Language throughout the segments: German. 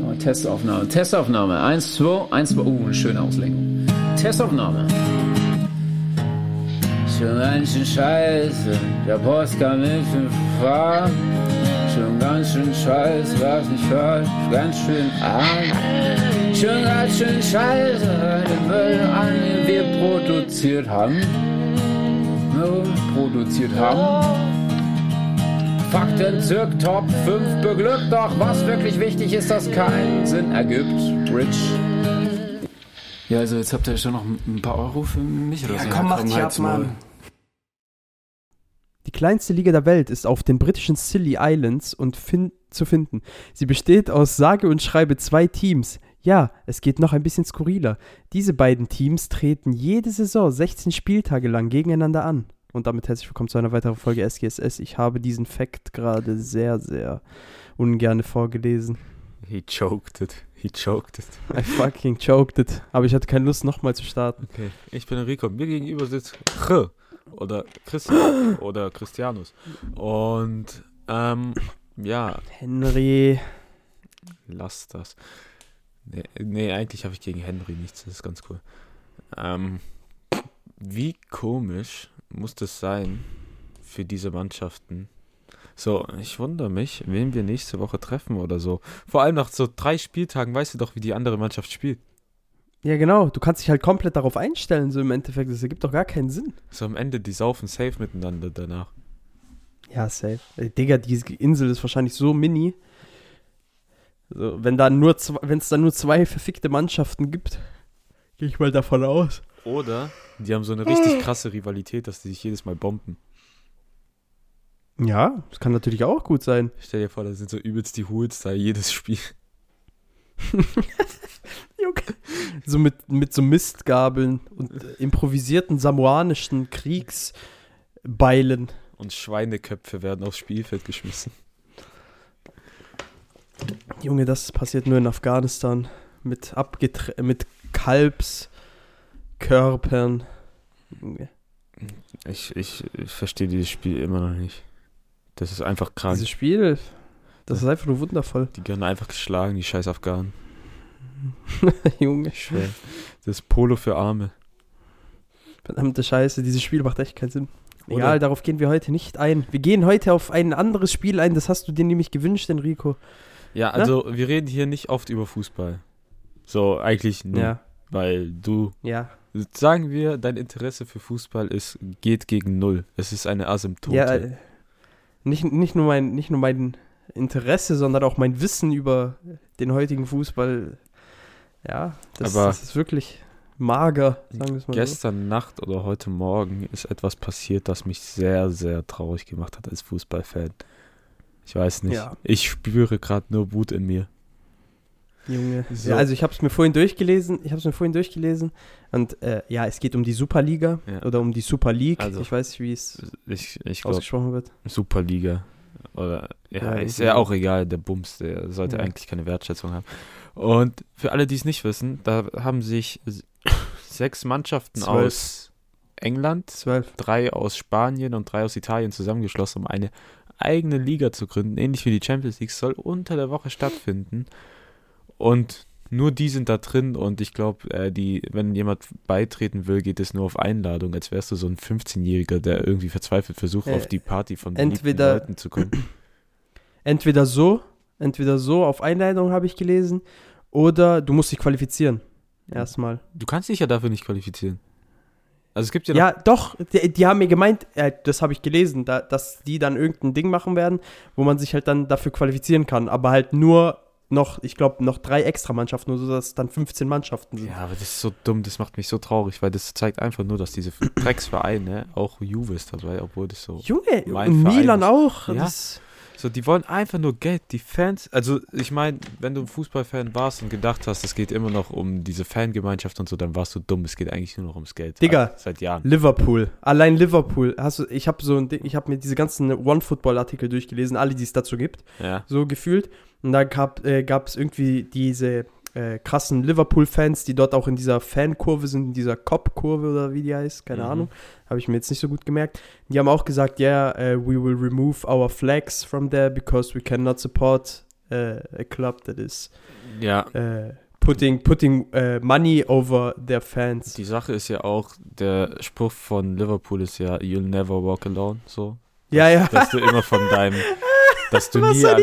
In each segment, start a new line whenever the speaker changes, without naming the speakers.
Oh, Testaufnahme, Testaufnahme. Eins, zwei, eins, zwei. Uh, eine schöne Auslenkung. Testaufnahme. Schon ganz schön scheiße, der Post kam nicht fahren. Schon ganz schön scheiße, was nicht falsch, ganz schön arm. Schon ganz schön scheiße, den Müll an, den wir produziert haben. Produziert haben. Fakten zirk Top 5 beglückt, doch was wirklich wichtig ist, dass keinen Sinn ergibt. Rich.
Ja, also jetzt habt ihr schon noch ein paar Euro für mich oder
Ja,
so.
komm, mach dich ab. Mann.
Die kleinste Liga der Welt ist auf den britischen Scilly Islands und fin zu finden. Sie besteht aus sage und schreibe zwei Teams. Ja, es geht noch ein bisschen skurriler. Diese beiden Teams treten jede Saison 16 Spieltage lang gegeneinander an. Und damit herzlich willkommen zu einer weiteren Folge SGSS. Ich habe diesen Fact gerade sehr, sehr ungerne vorgelesen.
He choked it. He choked it.
I fucking choked it. Aber ich hatte keine Lust, nochmal zu starten.
Okay. Ich bin Enrico. Mir gegenüber sitzt Ch oder Christian oder Christianus. Und ähm, ja,
Henry.
lass das. Nee, nee eigentlich habe ich gegen Henry nichts. Das ist ganz cool. Ähm, wie komisch muss das sein für diese Mannschaften? So, ich wundere mich, wen wir nächste Woche treffen oder so. Vor allem nach so drei Spieltagen weißt du doch, wie die andere Mannschaft spielt.
Ja, genau. Du kannst dich halt komplett darauf einstellen, so im Endeffekt. Das ergibt doch gar keinen Sinn.
So am Ende, die saufen safe miteinander danach.
Ja, safe. Ey, Digga, diese Insel ist wahrscheinlich so mini. Also, wenn da nur wenn es da nur zwei verfickte Mannschaften gibt, gehe ich mal davon aus.
Oder die haben so eine richtig krasse Rivalität, dass die sich jedes Mal bomben.
Ja, das kann natürlich auch gut sein.
Stell dir vor, da sind so übelst die Hools da jedes Spiel.
Junge. So mit, mit so Mistgabeln und äh, improvisierten samoanischen Kriegsbeilen.
Und Schweineköpfe werden aufs Spielfeld geschmissen.
Junge, das passiert nur in Afghanistan. Mit, abgetre mit Kalbskörpern. Junge.
Ich, ich, ich verstehe dieses Spiel immer noch nicht. Das ist einfach krank.
Dieses Spiel, das ist einfach nur wundervoll.
Die werden einfach geschlagen, die scheiß Afghanen.
Junge.
Schwer. Das ist Polo für Arme.
Verdammte Scheiße, dieses Spiel macht echt keinen Sinn.
Oder-
Egal, darauf gehen wir heute nicht ein. Wir gehen heute auf ein anderes Spiel ein, das hast du dir nämlich gewünscht, Enrico.
Ja, also wir reden hier nicht oft über Fußball. So, eigentlich nur,
Ja,
weil du,
ja.
Sagen wir, dein Interesse für Fußball ist, geht gegen Null. Es ist eine Asymptote.
Ja, nicht, nicht, nur mein, nicht nur mein Interesse, sondern auch mein Wissen über den heutigen Fußball. Ja, das, das ist wirklich mager, sagen wir es mal so.
Gestern Nacht oder heute Morgen ist etwas passiert, das mich sehr, sehr traurig gemacht hat als Fußballfan. Ich weiß nicht.
Ja.
Ich spüre gerade nur Wut in mir.
Junge.
So.
Ja, also ich habe es mir vorhin durchgelesen. Ich habe es mir vorhin durchgelesen. Und äh, ja, es geht um die Superliga
Ja.
oder um die Super League.
Also-
ich weiß nicht, wie es ausgesprochen wird.
Superliga. Oder, ja,
Ja,
ist ja auch egal, der Bums, der sollte eigentlich keine Wertschätzung haben. Und für alle, die es nicht wissen, da haben sich sechs Mannschaften
Zwölf.
aus England,
Zwölf.
drei aus Spanien und drei aus Italien zusammengeschlossen, um eine eigene Liga zu gründen, ähnlich wie die Champions League, soll unter der Woche stattfinden. Und nur die sind da drin und ich glaube, äh, die, wenn jemand beitreten will, geht es nur auf Einladung, als wärst du so ein 15-Jähriger, der irgendwie verzweifelt versucht,
Äh,
auf die Party von
entweder-
Leuten zu kommen.
Entweder so, entweder so auf Einleitung habe ich gelesen, oder du musst dich qualifizieren. Erstmal.
Du kannst dich ja dafür nicht qualifizieren. Also es gibt ja,
Ja, doch, die, die haben mir gemeint, äh, das habe ich gelesen, da, dass die dann irgendein Ding machen werden, wo man sich halt dann dafür qualifizieren kann. Aber halt nur noch, ich glaube, noch drei extra Mannschaften, nur so dass es dann 15 Mannschaften sind.
Ja, aber das ist so dumm, das macht mich so traurig, weil das zeigt einfach nur, dass diese Drecksvereine, auch Juve ist dabei, obwohl das so.
Junge,
Mein
Milan auch.
Ja. So, die wollen einfach nur Geld. Die Fans, also ich meine, wenn du ein Fußballfan warst und gedacht hast, es geht immer noch um diese Fangemeinschaft und so, dann warst du dumm. Es geht eigentlich nur noch ums Geld.
Digga.
Seit Jahren.
Liverpool, allein Liverpool. Hast du, ich habe so ein Ding, ich habe mir diese ganzen One-Football-Artikel durchgelesen, alle, die es dazu gibt.
Ja.
so gefühlt. Und da gab äh, es irgendwie diese äh, krassen Liverpool-Fans, die dort auch in dieser Fankurve sind, in dieser Cop-Kurve oder wie die heißt, keine
Mhm.
Ahnung. Habe ich mir jetzt nicht so gut gemerkt. Die haben auch gesagt, yeah, uh, we will remove our flags from there because we cannot support uh, a club that is
Ja,
uh, putting putting uh, money over their fans.
die Sache ist ja auch, der Spruch von Liverpool ist ja, you'll never walk alone, so.
ja, ja.
Dass du immer von deinem, dass du nie, an,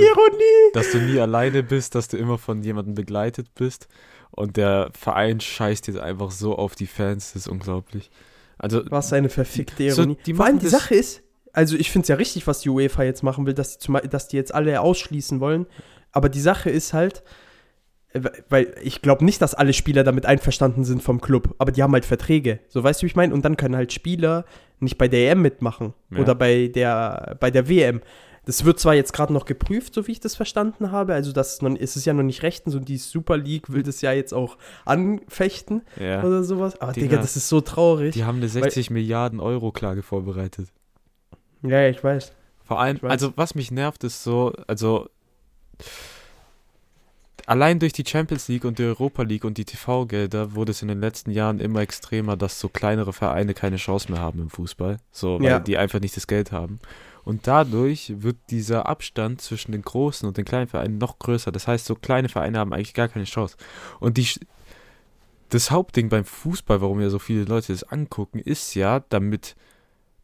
dass du nie alleine bist, dass du immer von jemandem begleitet bist. Und der Verein scheißt jetzt einfach so auf die Fans, das ist unglaublich. Also,
Was eine verfickte
So,
Ironie.
die
Vor allem die Sache ist, also ich finde es ja richtig, was die UEFA jetzt machen will, dass die, zum, dass die jetzt alle ausschließen wollen. Aber die Sache ist halt, äh, weil ich glaube nicht, dass alle Spieler damit einverstanden sind vom Club, aber die haben halt Verträge. So weißt du, wie ich meine? Und dann können halt Spieler nicht bei der EM mitmachen
Ja.
oder bei der, bei der WM. Das wird zwar jetzt gerade noch geprüft, so wie ich das verstanden habe. Also das ist, es ist ja noch nicht rechtens und die Super League will das ja jetzt auch anfechten
ja.
oder sowas. Aber
Digga,
Digga, das ist so traurig.
Die haben eine 60 Milliarden Euro Klage vorbereitet.
Ja, ich weiß.
Vor allem,
weiß.
also was mich nervt, ist so, also allein durch die Champions League und die Europa League und die TV-Gelder wurde es in den letzten Jahren immer extremer, dass so kleinere Vereine keine Chance mehr haben im Fußball. So, weil
Ja.
die einfach nicht das Geld haben. Und dadurch wird dieser Abstand zwischen den großen und den kleinen Vereinen noch größer. Das heißt, so kleine Vereine haben eigentlich gar keine Chance. Und die, das Hauptding beim Fußball, warum ja so viele Leute das angucken, ist ja, damit,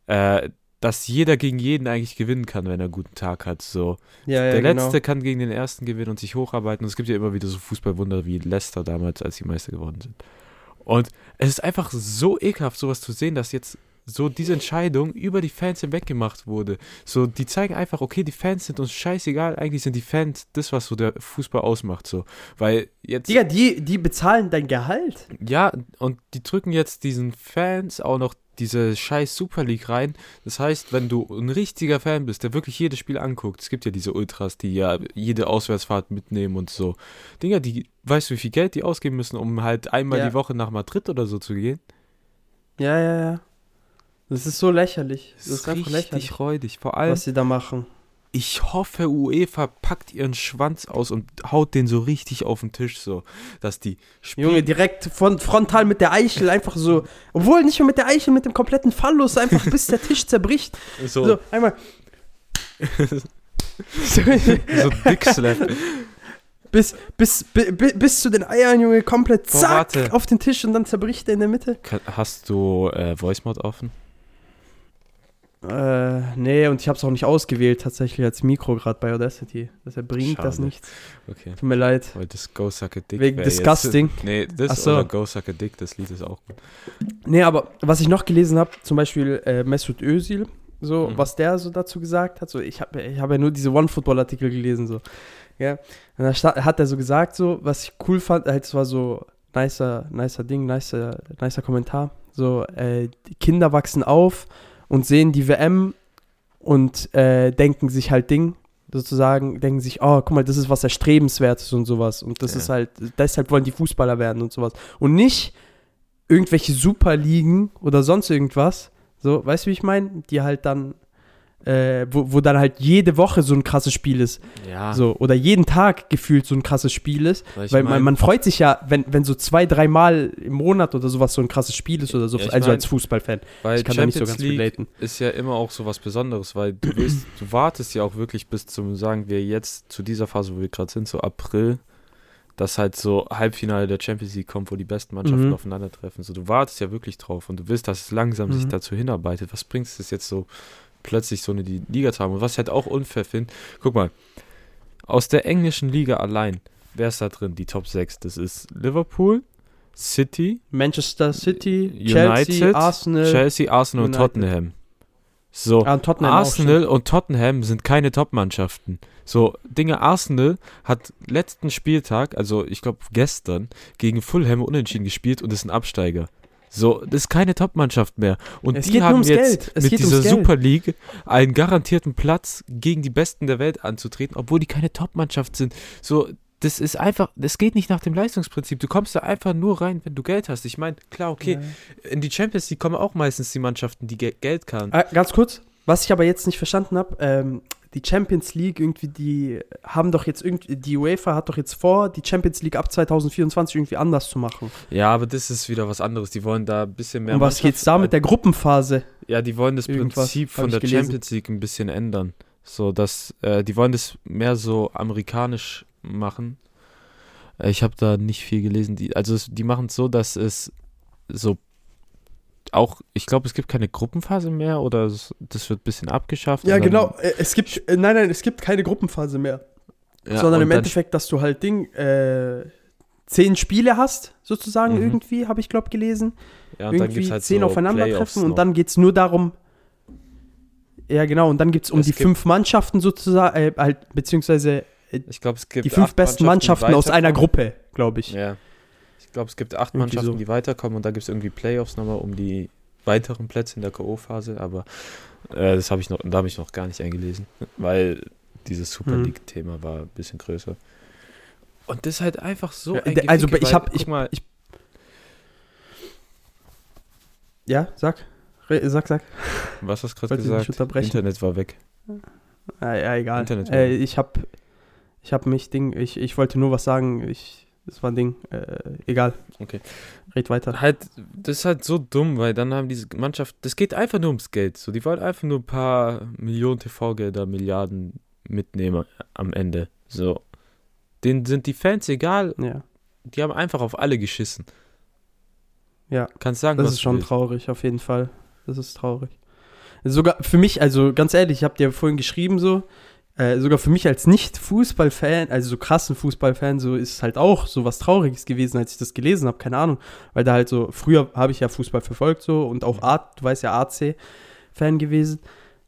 äh, dass jeder gegen jeden eigentlich gewinnen kann, wenn er einen guten Tag hat. So.
Ja, ja,
Der
genau.
Letzte kann gegen den Ersten gewinnen und sich hocharbeiten. Und es gibt ja immer wieder so Fußballwunder wie Leicester damals, als die Meister geworden sind. Und es ist einfach so ekelhaft, sowas zu sehen, dass jetzt so diese Entscheidung über die Fans hinweg gemacht wurde. So, die zeigen einfach, okay, die Fans sind uns scheißegal. Eigentlich sind die Fans das, was so der Fußball ausmacht. So, weil jetzt.
Digga, die, die bezahlen dein Gehalt.
Ja, und die drücken jetzt diesen Fans auch noch diese scheiß Super League rein. Das heißt, wenn du ein richtiger Fan bist, der wirklich jedes Spiel anguckt, es gibt ja diese Ultras, die ja jede Auswärtsfahrt mitnehmen und so. Dinger, die, weißt du, wie viel Geld die ausgeben müssen, um halt einmal
Ja.
die Woche nach Madrid oder so zu gehen?
Ja, ja, ja. Das ist so lächerlich. Das ist einfach lächerlich,
richtig räudig. Vor allem,
was sie da machen.
ich hoffe, UEFA packt ihren Schwanz aus und haut den so richtig auf den Tisch, so, dass die Spiel
Junge, direkt von, frontal mit der Eichel einfach so. Obwohl nicht nur mit der Eichel, mit dem kompletten Phallus, einfach bis der Tisch zerbricht.
so,
So, einmal.
so Dickslap.
bis, bis, bi, bi, bis zu den Eiern, Junge, komplett
Boah,
zack
warte.
auf den Tisch und dann zerbricht er in der Mitte.
Hast du äh, Voice Mod offen?
Äh, nee, und ich hab's auch nicht ausgewählt, tatsächlich als Mikro gerade bei Audacity. Deshalb bringt das
Schade.
nichts.
Okay.
Tut mir leid.
Weil das Go Suck a Dick
Wegen
wär jetzt-
Disgusting.
Nee, das
Ach so.
oder Go Suck a Dick, das Lied ist auch gut.
Nee, aber was ich noch gelesen habe, zum Beispiel äh, Mesut Özil, so,
Mhm.
was der so dazu gesagt hat, so, ich habe ich hab ja nur diese One-Football-Artikel gelesen, so, ja, und da hat er so gesagt, so, was ich cool fand, halt, es war so, nicer, nicer Ding, nicer, nicer Kommentar, so, äh, Kinder wachsen auf und sehen die WM und äh, denken sich halt Ding, sozusagen, denken sich, oh, guck mal, das ist was Erstrebenswertes und sowas und das
Ja.
ist halt, deshalb wollen die Fußballer werden und sowas und nicht irgendwelche Superligen oder sonst irgendwas, so, weißt du, wie ich meine? Die halt dann, äh, wo, wo dann halt jede Woche so ein krasses Spiel ist,
Ja,
so, oder jeden Tag gefühlt so ein krasses Spiel ist,
weil ich
weil
mein,
man, man freut sich ja, wenn, wenn so zwei, dreimal im Monat oder sowas so ein krasses Spiel ist oder so,
Ja,
also
mein,
als Fußballfan.
weil
Ich kann da nicht so
Champions
ganz
League
relaten.
ist ja immer auch so was Besonderes, weil du willst, du wartest ja auch wirklich bis zum, sagen wir jetzt, zu dieser Phase, wo wir gerade sind, so April, dass halt so Halbfinale der Champions League kommt, wo die besten Mannschaften
Mhm.
aufeinandertreffen. So, du wartest ja wirklich drauf und du willst, dass es langsam sich
Mhm.
dazu hinarbeitet. Was bringt es jetzt so, plötzlich so eine die Liga zu haben? Und was ich halt auch unfair finde, guck mal, aus der englischen Liga allein, wer ist da drin? Die Top 6. Das ist Liverpool, City,
Manchester City,
United,
Chelsea, Arsenal,
Chelsea, Arsenal
United.
und Tottenham. So,
ah, Tottenham
Arsenal und Tottenham sind keine Top-Mannschaften. So, Dinge, Arsenal hat letzten Spieltag, also ich glaube gestern, gegen Fulham unentschieden gespielt und ist ein Absteiger. So, das ist keine Top-Mannschaft mehr. Und
Es
die haben jetzt mit dieser. Super League einen garantierten Platz gegen die Besten der Welt anzutreten, obwohl die keine Top-Mannschaft sind. So, das ist einfach, das geht nicht nach dem Leistungsprinzip. Du kommst da einfach nur rein, wenn du Geld hast. Ich meine, klar, okay, in die Champions League kommen auch meistens die Mannschaften, die Ge Geld kann.
Ah, ganz kurz, was ich aber jetzt nicht verstanden habe, ähm, die Champions League irgendwie, die haben doch jetzt irgendwie, die UEFA hat doch jetzt vor, die Champions League ab 2024 irgendwie anders zu machen.
Ja, aber das ist wieder was anderes. Die wollen da ein bisschen mehr.
Und was geht's da mit der Gruppenphase?
Ja, die wollen das
Irgendwas
Prinzip von der
gelesen.
Champions League ein bisschen ändern. So, dass äh, die wollen das mehr so amerikanisch machen. Äh, Ich habe da nicht viel gelesen. Die, also die machen es so, dass es so auch, ich glaube, es gibt keine Gruppenphase mehr oder das wird ein bisschen abgeschafft.
Ja,
dann-
genau. Äh, Es gibt, äh, nein, nein, es gibt keine Gruppenphase mehr.
Ja,
sondern im
dann
Endeffekt, dass du halt Ding, äh, zehn Spiele hast, sozusagen,
Mhm.
irgendwie, habe ich, glaube gelesen.
Ja, und dann
irgendwie
gibt's halt
zehn
so
aufeinandertreffen und dann geht es nur darum, ja genau, und dann geht es um
Es
die
gibt-
fünf Mannschaften sozusagen, äh, halt, beziehungsweise
Ich glaube, es gibt
die fünf besten Mannschaften aus einer. Gruppe, glaube ich.
Ja. Ich glaube, es gibt acht
Irgendwie
Mannschaften,
so.
die weiterkommen und da gibt es irgendwie Playoffs nochmal um die weiteren Plätze in der K.O.-Phase, aber äh, das habe ich noch, da habe ich noch gar nicht eingelesen, weil dieses Super
Mhm.
League-Thema war ein bisschen größer. Und das ist halt einfach so
Ja,
ein
also,
Geficke,
ich
weil,
hab-
guck
ich-
mal,
Ja, sag. Sag, sag.
was hast du gerade gesagt? Internet war weg.
Ah, ja, egal.
Internet war
Äh,
weg.
ich hab, ich hab mich Ding, ich, ich wollte nur was sagen, ich, das war ein Ding, äh, egal.
Okay.
Red weiter.
Halt, das ist halt so dumm, weil dann haben diese Mannschaft, das geht einfach nur ums Geld. So, die wollen einfach nur ein paar Millionen TV-Gelder, Milliarden mitnehmen am Ende. So. Denen sind die Fans egal,
Ja,
die haben einfach auf alle geschissen.
Ja,
Kannst sagen,
das ist schon
willst.
traurig, auf jeden Fall. Das ist traurig. Sogar für mich, also ganz ehrlich, ich habe dir vorhin geschrieben so, äh, sogar für mich als Nicht-Fußballfan, also so krassen Fußballfan, so ist es halt auch so was Trauriges gewesen, als ich das gelesen habe, keine Ahnung. Weil da halt so, früher habe ich ja Fußball verfolgt so und auch A, du weißt ja, AC-Fan gewesen.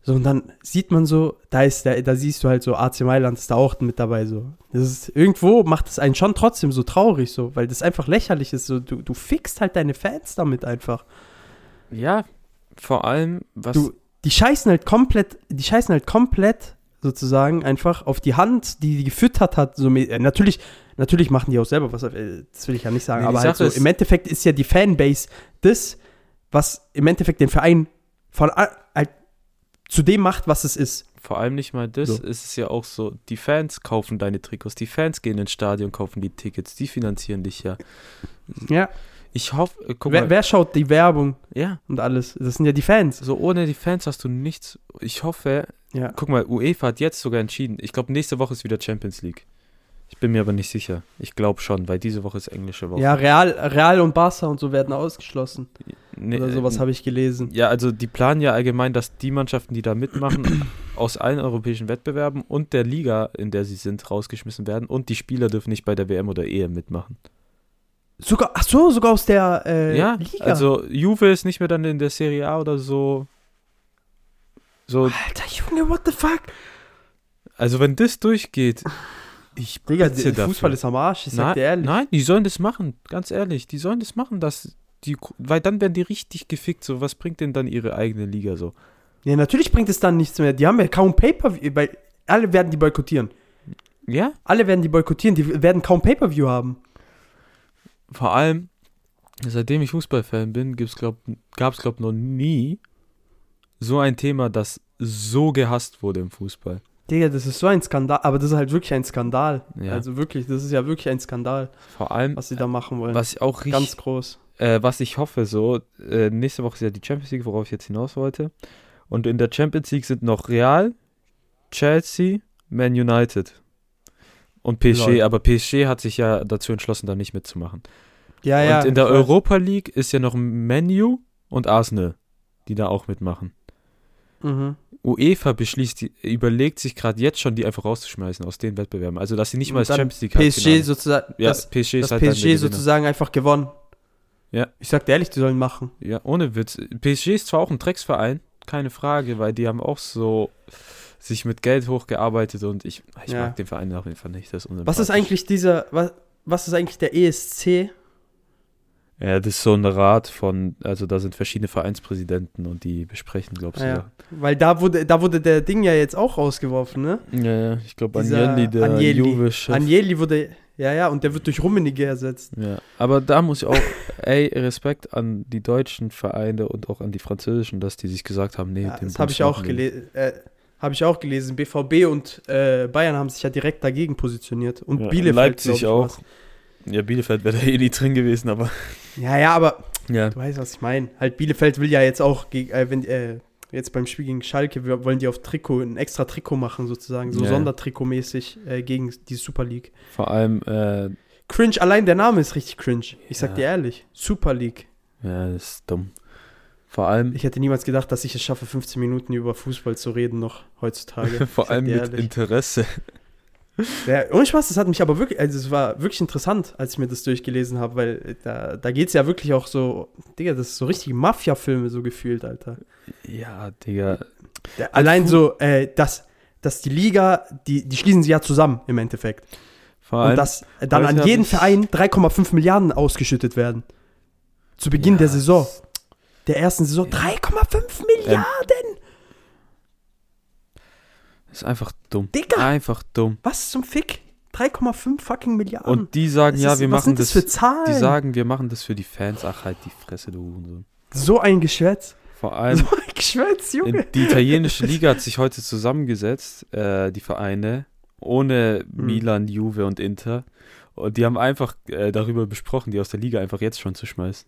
So, und dann sieht man so, da ist der, da siehst du halt so, AC Mailand ist da auch mit dabei, so. Das ist, irgendwo macht es einen schon trotzdem so traurig, so, weil das einfach lächerlich ist, so, du, du fixst halt deine Fans damit einfach.
Ja, vor allem, was.
Du, die scheißen halt komplett, die scheißen halt komplett sozusagen einfach auf die Hand, die die gefüttert hat. So, äh, natürlich, natürlich machen die auch selber was, äh, das will ich ja nicht sagen,
Nee,
aber halt so, im Endeffekt ist ja die Fanbase das, was im Endeffekt den Verein von halt zu dem macht, was es ist.
Vor allem nicht mal das,
So.
ist es ja auch so, die Fans kaufen deine Trikots, die Fans gehen ins Stadion, kaufen die Tickets, die finanzieren dich ja.
Ja.
Ich hoffe, äh, guck
Wer,
mal,
wer schaut die Werbung
ja,
und alles? Das sind ja die Fans.
so ohne die Fans hast du nichts. Ich hoffe,
Ja.
guck mal, UEFA hat jetzt sogar entschieden, ich glaube, nächste Woche ist wieder Champions League. Ich bin mir aber nicht sicher. Ich glaube schon, weil diese Woche ist englische Woche.
Ja, Real, Real und Barca und so werden ausgeschlossen.
Nee,
Oder sowas
äh,
habe ich gelesen.
Ja, also die planen ja allgemein, dass die Mannschaften, die da mitmachen, aus allen europäischen Wettbewerben und der Liga, in der sie sind, rausgeschmissen werden und die Spieler dürfen nicht bei der WM oder EM mitmachen.
Sogar, ach so, sogar aus der äh,
ja,
Liga.
also Juve ist nicht mehr dann in der Serie A oder so. So,
Alter Junge, what the fuck?
also wenn das durchgeht, ich
Digga, Fußball
dafür.
ist am Arsch, ich sag
nein,
dir ehrlich.
nein, die sollen das machen, ganz ehrlich, die sollen das machen, dass die, weil dann werden die richtig gefickt. So, was bringt denn dann ihre eigene Liga so?
Ja, natürlich bringt es dann nichts mehr. Die haben ja kaum Pay-Per-View, weil alle werden die boykottieren.
Ja,
Alle werden die boykottieren, die werden kaum Pay-Per-View haben.
Vor allem, seitdem ich Fußballfan bin, gab es, glaube noch nie so ein Thema, das so gehasst wurde im Fußball.
Digga, das ist so ein Skandal, aber das ist halt wirklich ein Skandal.
Ja.
Also wirklich, das ist ja wirklich ein Skandal,
Vor allem,
was sie da machen wollen.
was ich auch richtig,
Ganz groß.
äh, was ich hoffe, so, äh, nächste Woche ist ja die Champions League, worauf ich jetzt hinaus wollte. Und in der Champions League sind noch Real, Chelsea, Man United und PSG.
Lol.
Aber PSG hat sich ja dazu entschlossen, da nicht mitzumachen.
Ja, ja.
und in der
weiß.
Europa League ist ja noch Menu und Arsenal, die da auch mitmachen.
Mhm.
UEFA beschließt, die, überlegt sich gerade jetzt schon, die einfach rauszuschmeißen aus den Wettbewerben. Also, dass sie nicht mal
Und
das Champions League
PSG
Halbfinale-
sozusagen,
Ja,
das,
PSG
das
halt
PSG sozusagen einfach gewonnen.
Ja.
Ich sag dir ehrlich, die sollen machen.
Ja, ohne Witz. PSG ist zwar auch ein Drecksverein, keine Frage, weil die haben auch so sich mit Geld hochgearbeitet und ich, ich
Ja.
mag den Verein auf jeden Fall nicht. Das ist
Was ist eigentlich dieser, was, was ist eigentlich der ESC?
Ja, das ist so ein Rat von, also da sind verschiedene Vereinspräsidenten und die besprechen, glaubst du.
Ah, ja. Weil da wurde, da wurde der Ding ja jetzt auch rausgeworfen, ne?
Ja, ja, ich glaube Agnelli, der
Agnelli.
Juve-Chef.
Agnelli wurde, ja, ja, und der wird durch Rummenigge ersetzt.
Ja, aber da muss ich auch, ey, Respekt an die deutschen Vereine und auch an die französischen, dass die sich gesagt haben, nee,
Ja,
den
das habe ich auch gelesen. Äh, habe ich auch gelesen. BVB und äh, Bayern haben sich ja direkt dagegen positioniert. Und
Ja,
Bielefeld.
Leipzig
ich,
auch. Ja, Bielefeld wäre da eh nie drin gewesen, aber.
Ja, ja, aber
ja.
du weißt, was ich meine. Halt, Bielefeld will ja jetzt auch, äh, wenn, äh, jetzt beim Spiel gegen Schalke, wir wollen die auf Trikot, ein extra Trikot machen sozusagen, so
Ja.
Sondertrikotmäßig äh, gegen die Super League.
Vor allem, äh,
Cringe, allein der Name ist richtig cringe. Ich sag dir ehrlich, Super League.
ja, das ist dumm. Vor allem,
Ich hätte niemals gedacht, dass ich es schaffe, 15 Minuten über Fußball zu reden noch heutzutage.
vor allem mit
ehrlich.
Interesse.
Ja, ohne Spaß, das hat mich aber wirklich, also es war wirklich interessant, als ich mir das durchgelesen habe, weil äh, da, da geht es ja wirklich auch so, Digga, das ist so richtig Mafia-Filme so gefühlt, Alter.
Ja, Digga.
Der, allein so, äh, dass, dass die Liga, die, die schließen sie ja zusammen im Endeffekt.
Vor
Und
allem,
dass äh, dann an jeden Verein 3,5 Milliarden ausgeschüttet werden. Zu Beginn
Ja,
der Saison. Der ersten Saison. 3,5 Milliarden!
ist einfach dumm.
Digga!
Einfach dumm.
Was zum Fick? 3,5 fucking Milliarden.
Und die sagen,
Es
ja,
ist-
wir
was
machen
sind
das.
das für Zahlen?
die sagen, wir machen das für die Fans. Ach, halt die Fresse, du Hurensohn.
so ein Geschwätz.
Vor allem,
So ein Geschwätz, Junge.
die italienische Liga hat sich heute zusammengesetzt, äh, die Vereine, ohne
Hm.
Milan, Juve und Inter. Und die haben einfach äh, darüber besprochen, die aus der Liga einfach jetzt schon zu schmeißen.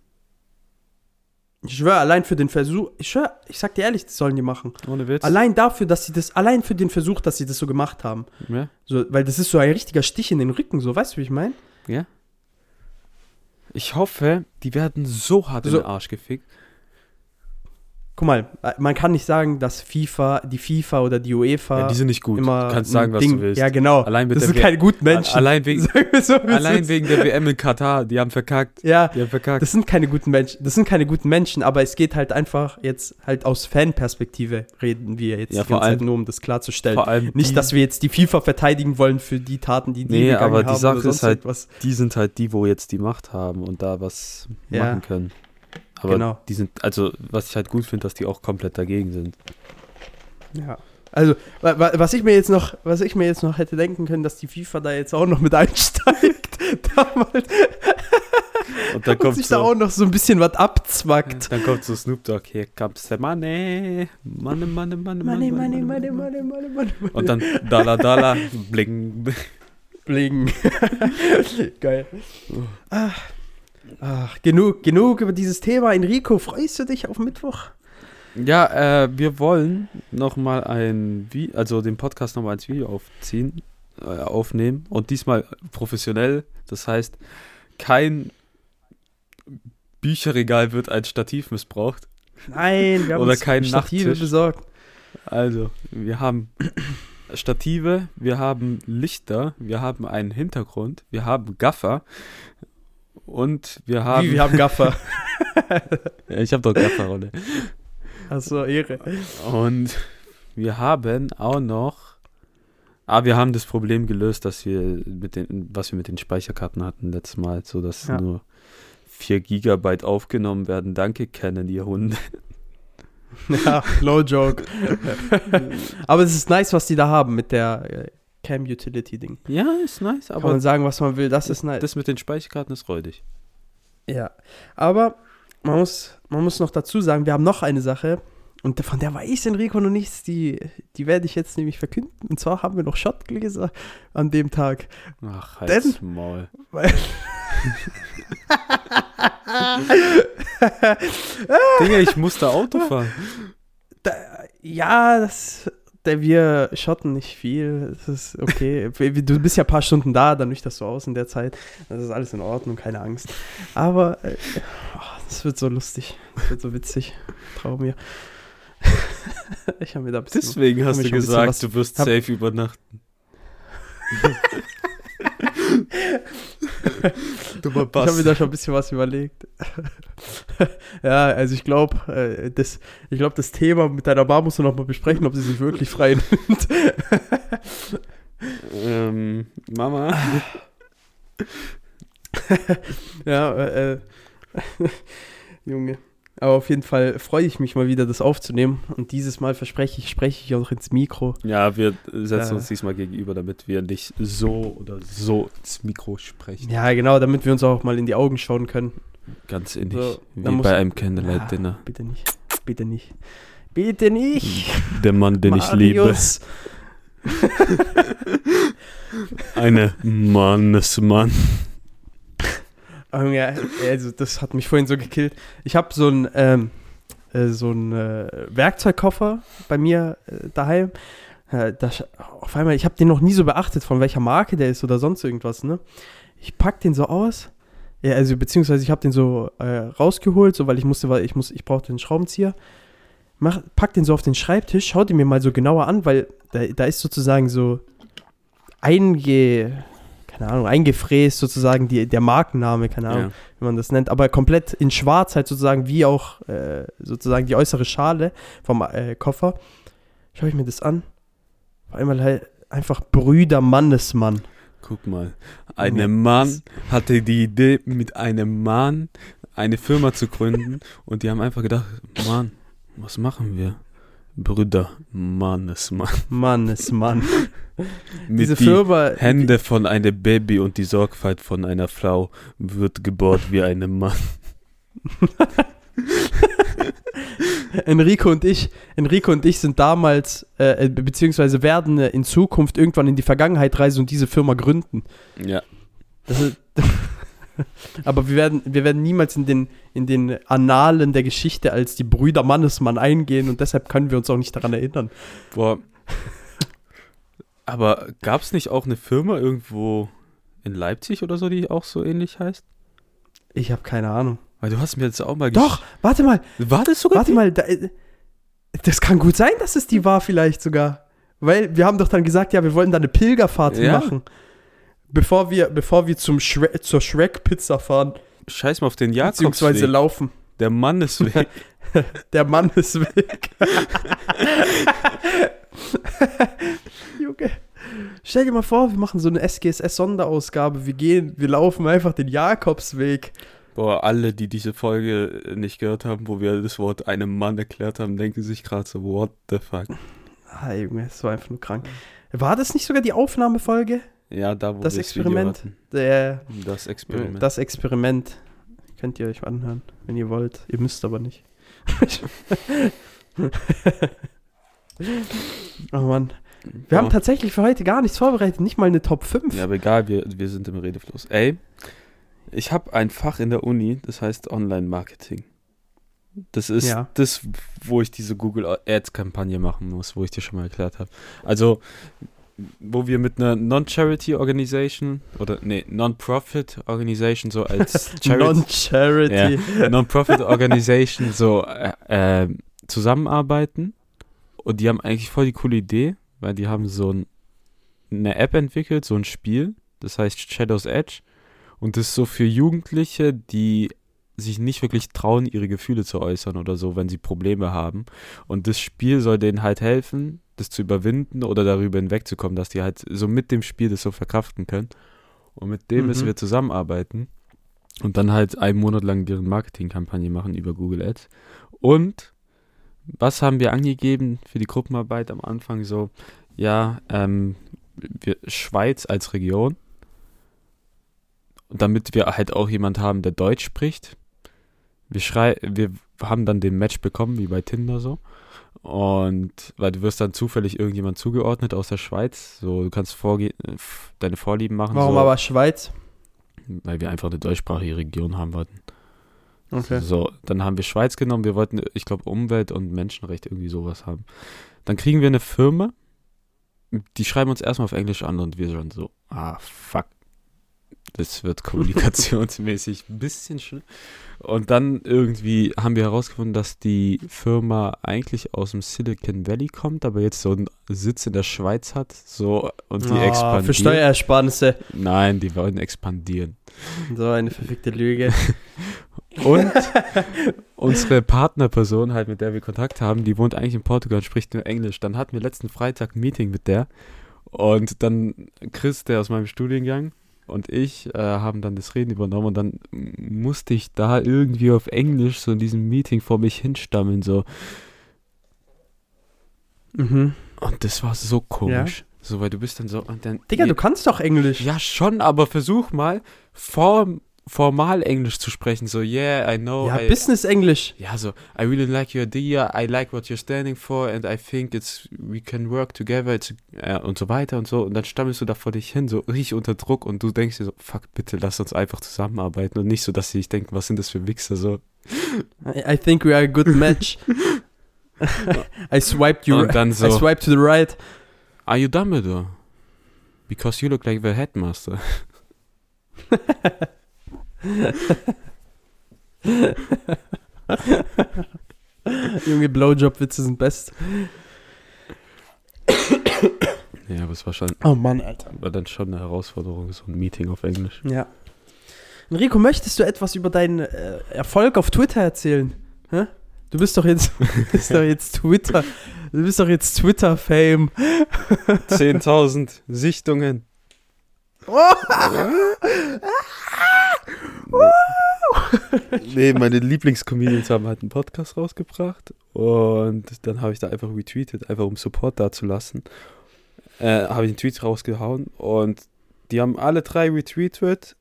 Ich schwöre, allein für den Versuch, ich schwöre, ich sag dir ehrlich, das sollen die machen.
Ohne Witz.
Allein dafür, dass sie das, allein für den Versuch, dass sie das so gemacht haben.
Ja?
So, weil das ist so ein richtiger Stich in den Rücken, so, weißt du, wie ich meine?
Ich hoffe, die werden so hart in
So.
den Arsch gefickt.
Guck mal, man kann nicht sagen, dass FIFA, die FIFA oder die UEFA
Ja, die sind nicht gut.
immer
du kannst sagen, was
Ding,
du willst.
Ja, genau.
Allein mit
das sind
W-
keine guten Menschen.
Allein wegen,
so,
allein wegen der WM in Katar. Die haben verkackt.
Ja,
Die haben verkackt.
das sind keine guten Menschen. Das sind keine guten Menschen, aber es geht halt einfach jetzt halt aus Fanperspektive reden wir jetzt
Ja,
die
vor
ganze Zeit
allem-
nur, um das klarzustellen.
Vor allem
Nicht, dass wir jetzt die FIFA verteidigen wollen für die Taten, die die
Nee, aber die Sache ist halt-
irgendwas.
die sind halt die, wo jetzt die Macht haben und da was
Ja.
machen können. Aber
Genau.
die sind, also was ich halt gut finde, dass die auch komplett dagegen sind.
Ja. Also, wa- wa- was ich mir jetzt noch, was ich mir jetzt noch hätte denken können, dass die FIFA da jetzt auch noch mit einsteigt, damals,
Und dann
und
kommt
sich da
so,
auch noch so ein bisschen was abzwackt.
dann kommt so Snoop Dogg, hier comes the money, money, money, money,
Money, money, money, money, money, money.
Und dann Dalla Dalla, bling.
Bling. Geil. Ach, ach, genug, genug über dieses Thema. Enrico, freust du dich auf Mittwoch?
Ja, äh, wir wollen nochmal ein, Vi also den Podcast nochmal als Video aufziehen, äh, aufnehmen und diesmal professionell. Das heißt, kein Bücherregal wird als Stativ missbraucht.
Nein, wir haben
Oder
uns
kein
Stative
Nachttisch.
besorgt.
Also, wir haben Stative, wir haben Lichter, wir haben einen Hintergrund, wir haben Gaffer und wir haben.
Wie, wir haben Gaffer.
Ja, ich habe doch Gafferrolle.
Achso, Ehre.
Und wir haben auch noch. Ah, wir haben das Problem gelöst, dass wir mit den, was wir mit den Speicherkarten hatten letztes Mal, so dass
Ja.
nur 4 Gigabyte aufgenommen werden. Danke, Canon, ihr Hunde.
Ja, low joke. Aber es ist nice, was die da haben mit der äh, Cam Utility Ding.
Ja, ist nice,
Kann
aber
man sagen, was man will, das ist nice.
das mit den Speicherkarten ist räudig.
Ja, aber man muss, man muss noch dazu sagen, wir haben noch eine Sache und von der weiß Enrico noch nichts, die, die werde ich jetzt nämlich verkünden. Und zwar haben wir noch Schottgläser an dem Tag.
Ach,
Denn-
halt's Maul.
Weil,
Digga, ich musste Auto fahren.
da, ja, das, da wir schotten nicht viel. Das ist okay. Du bist ja ein paar Stunden da, dann nüchterst du aus in der Zeit. Das ist alles in Ordnung, keine Angst. Aber äh, oh, das wird so lustig. Das wird so witzig. Trau mir. ich habe mir da ein bisschen.
Deswegen hast du gesagt,
was-
du wirst
hab-
safe übernachten. Dummer
Ich habe
Bass.
mir da schon ein bisschen was überlegt. ja, also ich glaube, äh, das, ich glaube, das Thema mit deiner Mama musst du noch mal besprechen, ob sie sich wirklich frei nimmt.
ähm, Mama.
ja, äh, äh, Junge. Aber auf jeden Fall freue ich mich mal wieder, das aufzunehmen. Und dieses Mal verspreche ich, spreche ich auch ins Mikro.
Ja, wir setzen
Ja.
uns diesmal gegenüber, damit wir nicht so oder so ins Mikro sprechen.
Ja, genau, damit wir uns auch mal in die Augen schauen können.
Ganz innig.
So,
wie bei einem Candlelight-Dinner.
Ja, bitte nicht. Bitte nicht. Bitte nicht.
Der Mann, den ich liebe. Eine Mannesmann.
Ja, also das hat mich vorhin so gekillt. Ich habe so ein, ähm, äh, so einen äh, Werkzeugkoffer bei mir äh, daheim. Äh, da, sch- auf einmal, ich habe den noch nie so beachtet, von welcher Marke der ist oder sonst irgendwas, ne? Ich pack den so aus. Ja, also beziehungsweise ich habe den so äh, rausgeholt, so weil ich musste, weil ich muss, ich brauchte einen Schraubenzieher. Mach, pack den so auf den Schreibtisch, schau den mir mal so genauer an, weil da, da ist sozusagen so einge, keine Ahnung, eingefräst sozusagen die, der Markenname, keine Ahnung
Ja.
wie man das nennt, aber komplett in schwarz halt sozusagen, wie auch äh, sozusagen die äußere Schale vom äh, Koffer. Schaue ich mir das an. Auf einmal halt einfach Brüder Mannesmann.
Guck mal, ein Mann hatte die Idee, mit einem Mann eine Firma zu gründen und die haben einfach gedacht, Mann, was machen wir? Brüder, Mannesmann.
Mannesmann.
Mit
Diese
die
Firma,
Hände von einem Baby und die Sorgfalt von einer Frau wird gebohrt wie einem Mann.
Enrico und ich, Enrico und ich sind damals, äh, äh, beziehungsweise werden äh, in Zukunft irgendwann in die Vergangenheit reisen und diese Firma gründen.
Ja,
Das ist, aber wir werden, wir werden niemals in den, in den Annalen der Geschichte als die Brüder Mannesmann eingehen und deshalb können wir uns auch nicht daran erinnern.
boah. Aber gab es nicht auch eine Firma irgendwo in Leipzig oder so, die auch so ähnlich heißt?
Ich habe keine Ahnung.
Weil du hast mir jetzt auch mal
Doch, warte mal,
War das sogar
warte
die?
mal. Da, äh, das kann gut sein, dass es die war vielleicht sogar. Weil wir haben doch dann gesagt, ja, wir wollen da eine Pilgerfahrt
Ja.
machen. Bevor wir, bevor wir zum Shre zur Shrek-Pizza fahren,
Scheiß mal auf den
beziehungsweise
Jakobsweg.
laufen.
Der Mannesweg.
Der Mann ist weg. Junge. Stell dir mal vor, wir machen so eine SGSS-Sonderausgabe. Wir gehen, wir laufen einfach den Jakobsweg.
Boah, alle, die diese Folge nicht gehört haben, wo wir das Wort einem Mann erklärt haben, denken sich gerade so, what the fuck?
Ah, Junge, das war einfach nur krank. War das nicht sogar die Aufnahmefolge?
Ja, da wo
Das
wir
Experiment?
Video
Der.
Das Experiment.
das Experiment. Könnt ihr euch anhören, wenn ihr wollt. Ihr müsst aber nicht. oh Mann. Wir haben
Boah.
tatsächlich für heute gar nichts vorbereitet. Nicht mal eine Top 5.
Ja, aber egal, wir, wir sind im Redefluss. Ey, ich habe ein Fach in der Uni, das heißt Online-Marketing. Das ist
Ja.
das, wo ich diese Google Ads-Kampagne machen muss, wo ich dir schon mal erklärt habe. Also, wo wir mit einer Non-Charity Organization oder nee, Non-Profit Organization so als Charity,
Non-Charity.
Non-Profit Organization so äh, äh, zusammenarbeiten. Und die haben eigentlich voll die coole Idee, weil die haben so ein, eine App entwickelt, so ein Spiel, das heißt Shadows Edge. Und das ist so für Jugendliche, die sich nicht wirklich trauen, ihre Gefühle zu äußern oder so, wenn sie Probleme haben. Und das Spiel soll denen halt helfen, das zu überwinden oder darüber hinwegzukommen, dass die halt so mit dem Spiel das so verkraften können. Und mit dem müssen
Mhm.
wir zusammenarbeiten und dann halt einen Monat lang deren Marketingkampagne machen über Google Ads. Und was haben wir angegeben für die Gruppenarbeit am Anfang? So, ja, ähm, wir, Schweiz als Region. Und damit wir halt auch jemand haben, der Deutsch spricht. Wir schrei wir haben dann den Match bekommen, wie bei Tinder so. Und weil du wirst dann zufällig irgendjemand zugeordnet aus der Schweiz. So, du kannst vorge deine Vorlieben machen.
Warum
so,
aber Schweiz?
Weil wir einfach eine deutschsprachige Region haben wollten.
Okay.
So, dann haben wir Schweiz genommen. Wir wollten, ich glaube, Umwelt und Menschenrecht irgendwie sowas haben. Dann kriegen wir eine Firma, die schreiben uns erstmal auf Englisch an und wir schon so, ah, fuck. Das wird kommunikationsmäßig ein bisschen schlimm. Und dann irgendwie haben wir herausgefunden, dass die Firma eigentlich aus dem Silicon Valley kommt, aber jetzt so einen Sitz in der Schweiz hat. So, und die
Ah,
expandieren.
für Steuerersparnisse.
Nein, die wollen expandieren.
So eine verfickte Lüge.
Und unsere Partnerperson, halt mit der wir Kontakt haben, die wohnt eigentlich in Portugal und spricht nur Englisch. Dann hatten wir letzten Freitag ein Meeting mit der. Und dann Chris, der aus meinem Studiengang, und ich äh, haben dann das Reden übernommen. Und dann musste ich da irgendwie auf Englisch so in diesem Meeting vor mich hinstammeln. So.
mhm.
Und das war so komisch. So, weil du bist dann so. Und dann,
Digga, du kannst doch Englisch.
Ja, schon, aber versuch mal form, formal Englisch zu sprechen. So, yeah, I know.
ja,
I,
Business-Englisch.
Ja, so, I really like your idea, I like what you're standing for and I think it's, we can work together äh, und so weiter und so. Und dann stammelst du da vor dich hin, so richtig unter Druck und du denkst dir so, fuck, bitte lass uns einfach zusammenarbeiten und nicht so, dass sie sich denken, was sind das für Wichser, so,
I, I think we are a good match. I swiped you.
Und dann
I
so,
swiped to the right.
are you Dumbledore? Because you look like the headmaster.
Junge, Blowjob-Witze sind best.
Ja, aber es war schon,
Oh Mann, Alter.
war dann schon eine Herausforderung, so ein Meeting auf Englisch.
Ja. Enrico, möchtest du etwas über deinen äh, Erfolg auf Twitter erzählen? Hä? Du bist doch jetzt, bist doch jetzt Twitter. Du bist doch jetzt Twitter-Fame.
10.000 Sichtungen. nee, meine Lieblingscomedians haben halt einen Podcast rausgebracht und dann habe ich da einfach retweetet, einfach um Support dazulassen. Äh, habe ich einen Tweet rausgehauen und die haben alle drei retweetet,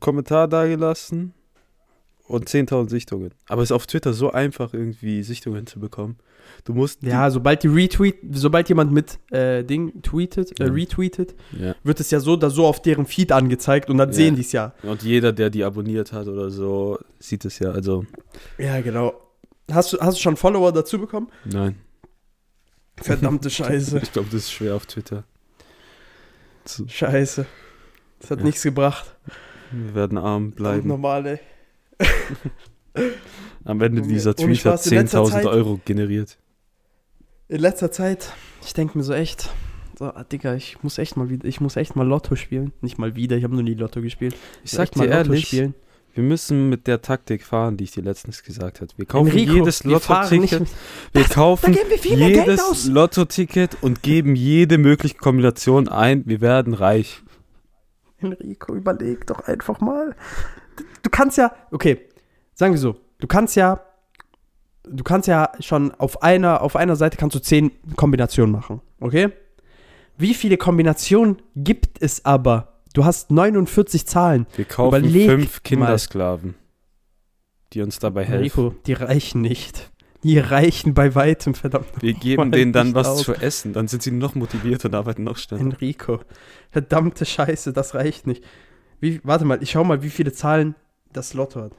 Kommentar dagelassen und 10.000 Sichtungen. Aber es ist auf Twitter so einfach irgendwie Sichtungen zu bekommen. Du musst
Ja, sobald die Retweet, sobald jemand mit äh, Ding tweetet, äh,
Ja.
retweetet,
ja.
wird es ja so oder so auf deren Feed angezeigt und dann
Ja.
sehen die es ja.
Und jeder, der die abonniert hat oder so, sieht es ja. Also,
Ja, genau. Hast du, hast du schon Follower dazu bekommen?
nein.
Verdammte Scheiße.
Ich glaube, das ist schwer auf Twitter. Zu-
Scheiße. Das hat nichts gebracht.
Wir werden arm bleiben.
Normal, ey.
Am Ende dieser Tweet hat
Spaß, in letzter
10.000
Zeit-
Euro generiert.
In letzter Zeit, ich denke mir so echt, so, ah, Digga, ich muss echt mal wieder, ich muss echt mal Lotto spielen. Nicht mal wieder, ich habe noch nie Lotto gespielt.
Ich
muss
sag dir ehrlich,
spielen.
wir müssen mit der Taktik fahren, die ich dir letztens gesagt habe. Wir kaufen
Enrico,
jedes
wir
Lotto-Ticket. Wir
Da
kaufen
wir
jedes. Lotto-Ticket und geben jede mögliche Kombination ein. Wir werden reich.
Enrico, überleg doch einfach mal. Du, kannst ja, okay, sagen wir so, du kannst ja, du kannst ja schon auf einer, auf einer Seite kannst du zehn Kombinationen machen, okay? Wie viele Kombinationen gibt es aber? Du hast 49 Zahlen.
Wir kaufen
Überleg
fünf
mal.
Kindersklaven, die uns dabei helfen.
Enrico, die reichen nicht. Die reichen bei weitem, verdammt.
Wir geben
Mal
denen dann was
aus.
zu essen. Dann sind sie noch motiviert und arbeiten noch schneller.
Enrico, verdammte Scheiße, das reicht nicht. Wie, warte mal, ich schau mal, wie viele Zahlen das Lotto hat.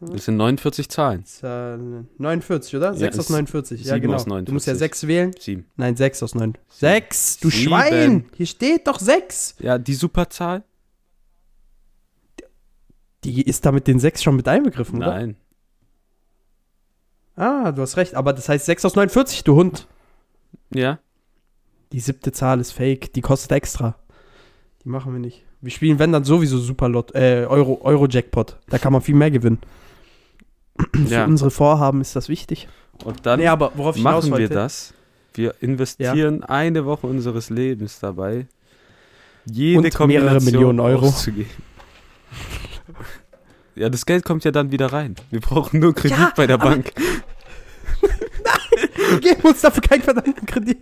Das sind 49 Zahlen.
Zahlen. 49, oder?
Ja,
6 aus
ist
49. Ja, genau.
aus
Du musst
49.
ja 6 wählen.
Sieben.
Nein, 6 aus 9. 6, du
Sieben.
Schwein! Hier steht doch 6.
Ja, die Superzahl?
Die ist da mit den 6 schon mit einbegriffen, oder?
Nein.
Ah, du hast recht. Aber das heißt 6 aus 49, du Hund.
Ja?
Die siebte Zahl ist fake. Die kostet extra. Die machen wir nicht. Wir spielen, wenn dann sowieso Superlot, äh, Euro, Euro-Jackpot. Da kann man viel mehr gewinnen. Für
Ja.
unsere Vorhaben ist das wichtig.
Und dann
nee, aber worauf ich
machen wir das. Wir investieren eine Woche unseres Lebens dabei, jede
Und mehrere
Kombination
Millionen Euro.
auszugeben. Ja, das Geld kommt ja dann wieder rein. Wir brauchen nur Kredit
Ja,
bei der Bank.
Wir geben uns dafür keinen verdammten Kredit.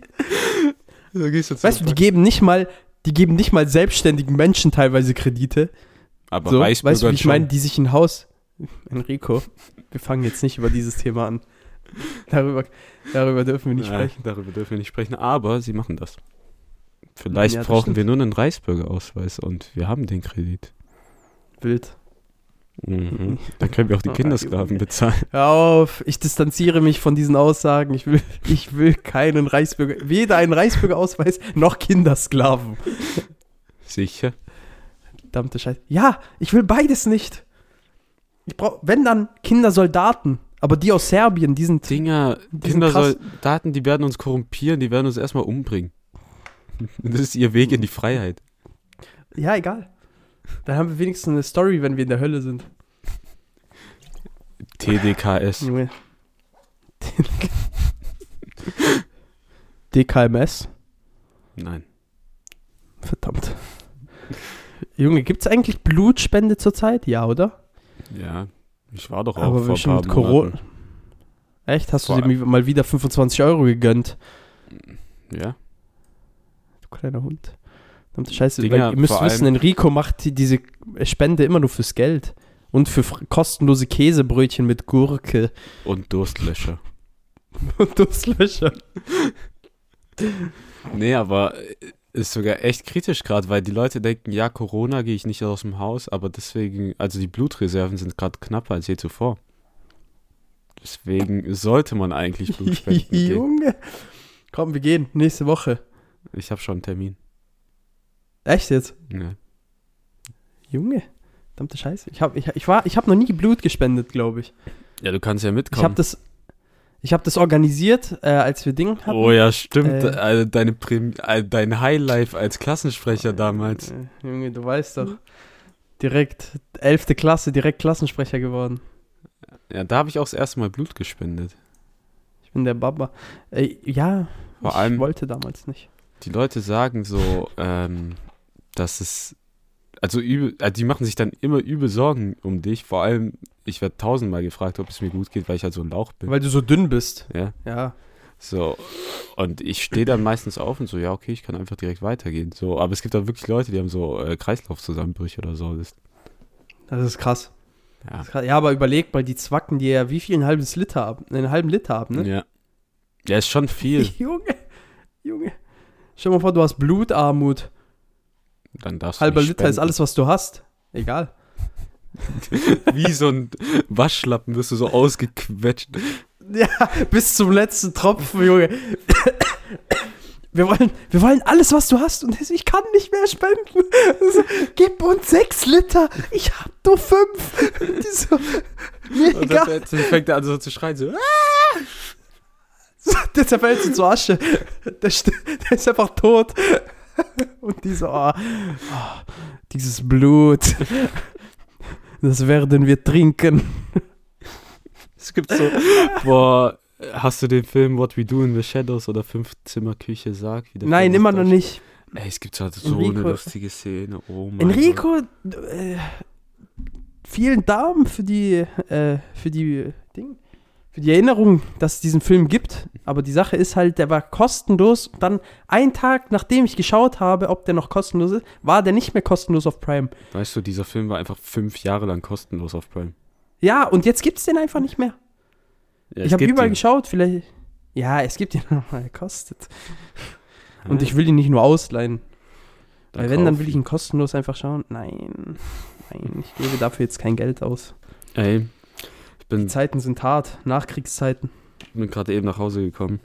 Da
Weißt du, die geben nicht mal, die geben nicht mal selbstständigen Menschen teilweise Kredite.
Aber
So, weißt du, wie ich
schon.
meine, die sich ein Haus. Enrico, wir fangen jetzt nicht über dieses Thema an. Darüber, darüber dürfen wir nicht
Nein,
sprechen.
darüber dürfen wir nicht sprechen, aber sie machen das. Vielleicht
Ja, das
brauchen
stimmt.
wir nur einen Reichsbürgerausweis und wir haben den Kredit.
Wild.
Mhm. Dann können wir auch die
Ah,
Kindersklaven bezahlen.
Hör auf, ich distanziere mich von diesen Aussagen. Ich will, ich will keinen Reichsbürger, weder einen Reichsbürgerausweis noch Kindersklaven.
Sicher.
Verdammte Scheiße. Ja, ich will beides nicht. Ich brauche, wenn dann Kindersoldaten, aber die aus Serbien, die sind.
Dinger,
Die.
Kindersoldaten, die werden uns korrumpieren, die werden uns erstmal umbringen. Das ist ihr Weg in die Freiheit.
Ja, egal. Dann haben wir wenigstens eine Story, wenn wir in der Hölle sind.
TDKS.
Junge. DKMS?
Nein.
Verdammt. Junge, gibt's eigentlich Blutspende zurzeit? Ja, oder?
Ja, ich war doch auch
Aber
vor ein paar
Corona.
Monaten.
Echt? Hast
Vor
du dir mal wieder 25 Euro gegönnt?
Ja,
Du kleiner Hund. Verdammte Scheiße. Weil ihr müsst wissen, Enrico macht die, diese Spende immer nur fürs Geld. Und für kostenlose Käsebrötchen mit Gurke
und Durstlöscher.
und Durstlöscher.
Nee, aber äh, ist sogar echt kritisch gerade, weil die Leute denken, ja, Corona gehe ich nicht aus dem Haus, aber deswegen, also die Blutreserven sind gerade knapper als je zuvor. Deswegen sollte man eigentlich Blut spenden gehen.
Junge. Komm, wir gehen nächste Woche.
Ich habe schon einen Termin.
Echt jetzt?
Ja.
Junge. Verdammte Scheiße. Ich habe ich, ich war, ich hab noch nie Blut gespendet, glaube ich.
ja, du kannst ja
Ich
mitkommen.
habe das, ich hab das organisiert, äh, als wir Ding hatten.
oh ja, stimmt.
Äh,
also deine Prim äh, dein Highlife als Klassensprecher damals.
Äh, Junge, du weißt doch. Direkt, 11. Klasse, direkt Klassensprecher geworden.
Ja, da habe ich auch das erste Mal Blut gespendet.
Ich bin der Baba. Äh, ja,
Vor
ich
allem-
wollte damals nicht.
Die Leute sagen so, ähm, dass es, also, übel, also die machen sich dann immer übel Sorgen um dich. Vor allem, ich werde tausendmal gefragt, ob es mir gut geht, weil ich halt so ein Lauch bin.
Weil du so dünn bist.
Ja,
Ja.
so. Und ich stehe dann meistens auf und so, ja, okay, ich kann einfach direkt weitergehen. So, aber es gibt auch wirklich Leute, die haben so äh, Kreislaufzusammenbrüche oder so. Das,
Das ist krass.
ja.
Das ist krass. Ja, aber überleg mal, die zwacken dir ja wie viel ein halbes Liter ab? Einen halben Liter ab, ne?
ja. Ja, ist schon viel.
Junge, Junge. Stell dir mal vor, du hast Blutarmut.
Dann darfst
Halber Liter ist
spenden.
alles, was du hast. Egal.
Wie so ein Waschlappen wirst du so ausgequetscht.
Ja, bis zum letzten Tropfen, Junge. Wir wollen, wir wollen alles, was du hast. Und ich kann nicht mehr spenden. So, Gib uns sechs Liter. Ich hab nur fünf. So, mir
Und dann fängt er an so zu schreien, so,
Der zerfällt so zur Asche. Der, der ist einfach tot. Und die so, oh, oh, dieses Blut. Das werden wir trinken.
Es gibt so, boah, hast du den Film What We Do in the Shadows oder Fünf-Zimmer-Küche Sarg? wie der
Nein,
Film
immer noch nicht.
Ey, es gibt so, so
Enrico-
eine lustige Szene. Oh mein Gott.
Enrico, äh, vielen Dank für die, äh, für die Ding, für die Erinnerung, dass es diesen Film gibt. Aber die Sache ist halt, der war kostenlos. Und dann einen Tag, nachdem ich geschaut habe, ob der noch kostenlos ist, war der nicht mehr kostenlos auf Prime.
Weißt du, dieser Film war einfach fünf Jahre lang kostenlos auf Prime.
Ja, und jetzt gibt es den einfach nicht mehr.
Ja,
ich habe überall
ihn.
geschaut, vielleicht. Ja, es gibt ihn nochmal, er kostet. Und
Ja,
ich will ihn nicht nur ausleihen.
dann
Weil wenn, dann will ich ihn kostenlos einfach schauen. Nein, nein, ich gebe dafür jetzt kein Geld aus.
Ey, bin,
Die Zeiten sind hart, Nachkriegszeiten.
bin gerade eben nach Hause gekommen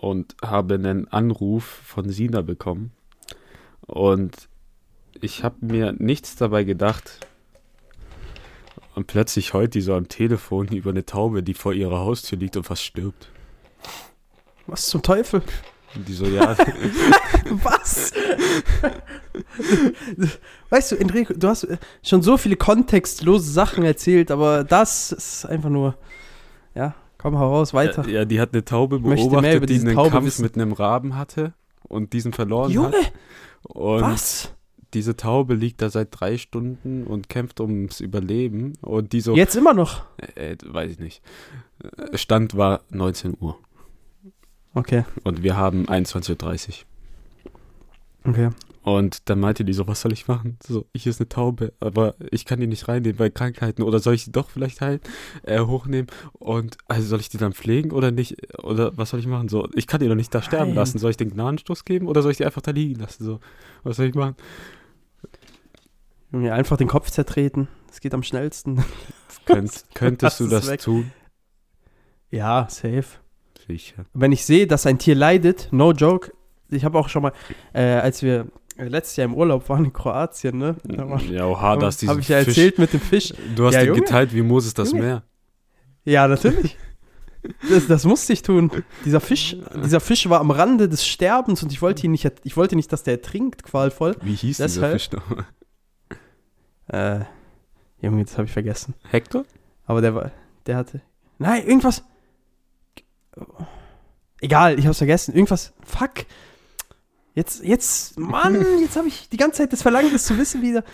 und habe einen Anruf von Sina bekommen. Und ich habe mir nichts dabei gedacht. Und plötzlich heult die so am Telefon über eine Taube, die vor ihrer Haustür liegt und fast stirbt.
Was zum Teufel?
Und die so, ja,
Was? weißt du, Enrico, du hast äh, schon so viele kontextlose Sachen erzählt, aber das ist einfach nur. Ja, komm heraus, weiter.
ja, die hat eine Taube beobachtet, die einen
Taube
Kampf
wissen.
mit einem Raben hatte und diesen verloren
Junge,
hat. Und
was?
diese Taube liegt da seit drei Stunden und kämpft ums Überleben. Und die so,
Jetzt immer noch.
äh, weiß ich nicht. Äh, Stand war 19 Uhr.
Okay,
Und wir haben 21.30 Uhr.
okay.
Und dann meinte die so, was soll ich machen? So, hier ist eine Taube, aber ich kann die nicht reinnehmen bei Krankheiten. Oder soll ich sie doch vielleicht heilen, äh, hochnehmen? Und also soll ich die dann pflegen oder nicht? Oder was soll ich machen? So, ich kann die doch nicht da sterben
Nein.
lassen. Soll ich den Gnadenstoß geben oder soll ich die einfach da liegen lassen? So, was soll ich machen?
Junge, einfach den Kopf zertreten. Das geht am schnellsten.
Könnt, könntest du das
weg.
tun?
Ja, safe.
Sicher.
Wenn ich sehe, dass ein Tier leidet, no joke. Ich habe auch schon mal, äh, als wir äh, letztes Jahr im Urlaub waren in Kroatien, ne? Da war-
Ja, oha, das ist
Habe ich ja erzählt mit dem Fisch.
Du hast
Ja,
ihn
Junge.
geteilt wie Moses das
Junge.
Meer.
Ja, natürlich. Das, das musste ich tun. Dieser Fisch, dieser Fisch war am Rande des Sterbens und ich wollte ihn nicht, ich wollte nicht, dass der ertrinkt, qualvoll.
Wie hieß dieser
Deshalb-
Fisch noch?
Äh, Junge, das habe ich vergessen.
Hector?
Aber der war, der hatte, nein, irgendwas. Egal, ich hab's vergessen. Irgendwas, fuck. Jetzt, jetzt, Mann, jetzt habe ich die ganze Zeit das Verlangen, das zu wissen wieder.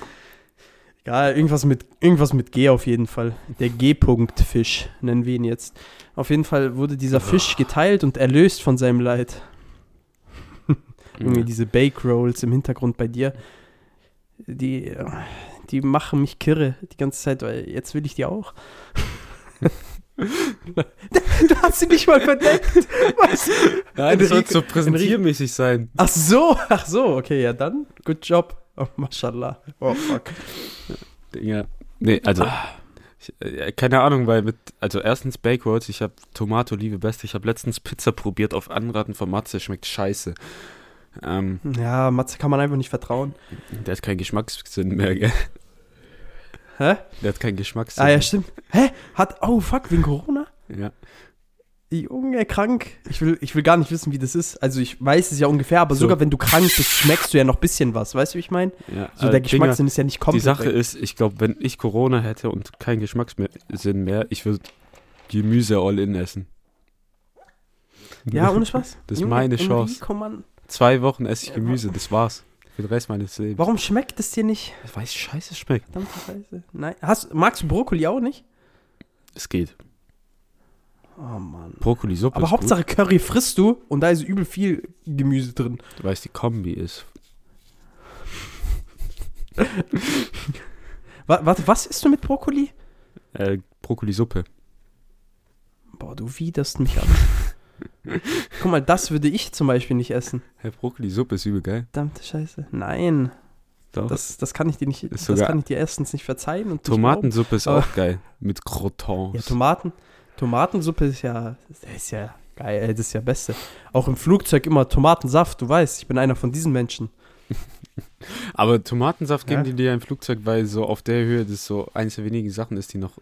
Egal, irgendwas mit, irgendwas mit G auf jeden Fall. Der G-Punkt-Fisch, nennen wir ihn jetzt. Auf jeden Fall wurde dieser Fisch geteilt und erlöst von seinem Leid. Irgendwie diese Bake Rolls im Hintergrund bei dir, die, äh, die machen mich kirre die ganze Zeit, weil jetzt will ich die auch. du hast sie nicht mal verdeckt. Was?
Nein, das soll so präsentiermäßig sein.
Ach so, ach so, okay, ja dann, good job. Oh, mashallah. Oh, fuck.
Ja. Nee, also. Ich, äh, keine Ahnung, weil mit. Also, erstens Backwards, ich habe Tomato Liebe Beste. Ich habe letztens Pizza probiert auf Anraten von Matze, schmeckt scheiße. Ähm,
Ja, Matze kann man einfach nicht vertrauen.
der hat keinen Geschmackssinn mehr, gell?
Hä?
Der hat keinen Geschmackssinn.
Ah ja, stimmt. Hä? Hat, oh fuck, wegen Corona?
Ja.
Junge, krank. Ich will, ich will gar nicht wissen, wie das ist. Also ich weiß es ja ungefähr, aber
So.
sogar wenn du krank bist, schmeckst du ja noch ein bisschen was. Weißt du, wie ich meine?
ja.
So
äh,
der
Dinger,
Geschmackssinn ist ja nicht
Die
komplett
Sache
weg.
ist, ich glaube, wenn ich Corona hätte und keinen Geschmackssinn mehr, ich würde Gemüse all in essen.
Ja, ohne Spaß.
Das ist meine Chance. Zwei Wochen esse ich Gemüse, das war's. Für den Rest meines Lebens.
Warum schmeckt es dir nicht?
Ich weiß, scheiße es schmeckt.
Verdammte Scheiße. Nein. Hast, magst du Brokkoli auch nicht?
Es geht.
Oh Mann.
Brokkoli-Suppe
Aber
ist
Hauptsache Curry frisst du und da ist übel viel Gemüse drin.
gut. Du weißt, die Kombi ist.
Wa- Warte, was isst du mit Brokkoli?
Äh, Brokkoli-Suppe.
Boah, du widerst mich an. Guck mal, das würde ich zum Beispiel nicht essen.
Hey, Brokkoli-Suppe ist übel geil.
Verdammte Scheiße. Nein,
Doch.
das, das kann ich dir nicht, das kann ich dir erstens nicht verzeihen. Und
Tomatensuppe ist auch geil. Mit. Crotons.
Ja, Tomaten, Tomatensuppe ist ja, ist ja geil, das ist ja Beste. Auch im Flugzeug immer Tomatensaft, du weißt, ich bin einer von diesen Menschen.
Aber Tomatensaft geben
Ja.
die dir im Flugzeug, weil so auf der Höhe das so eins der wenigen Sachen ist, die noch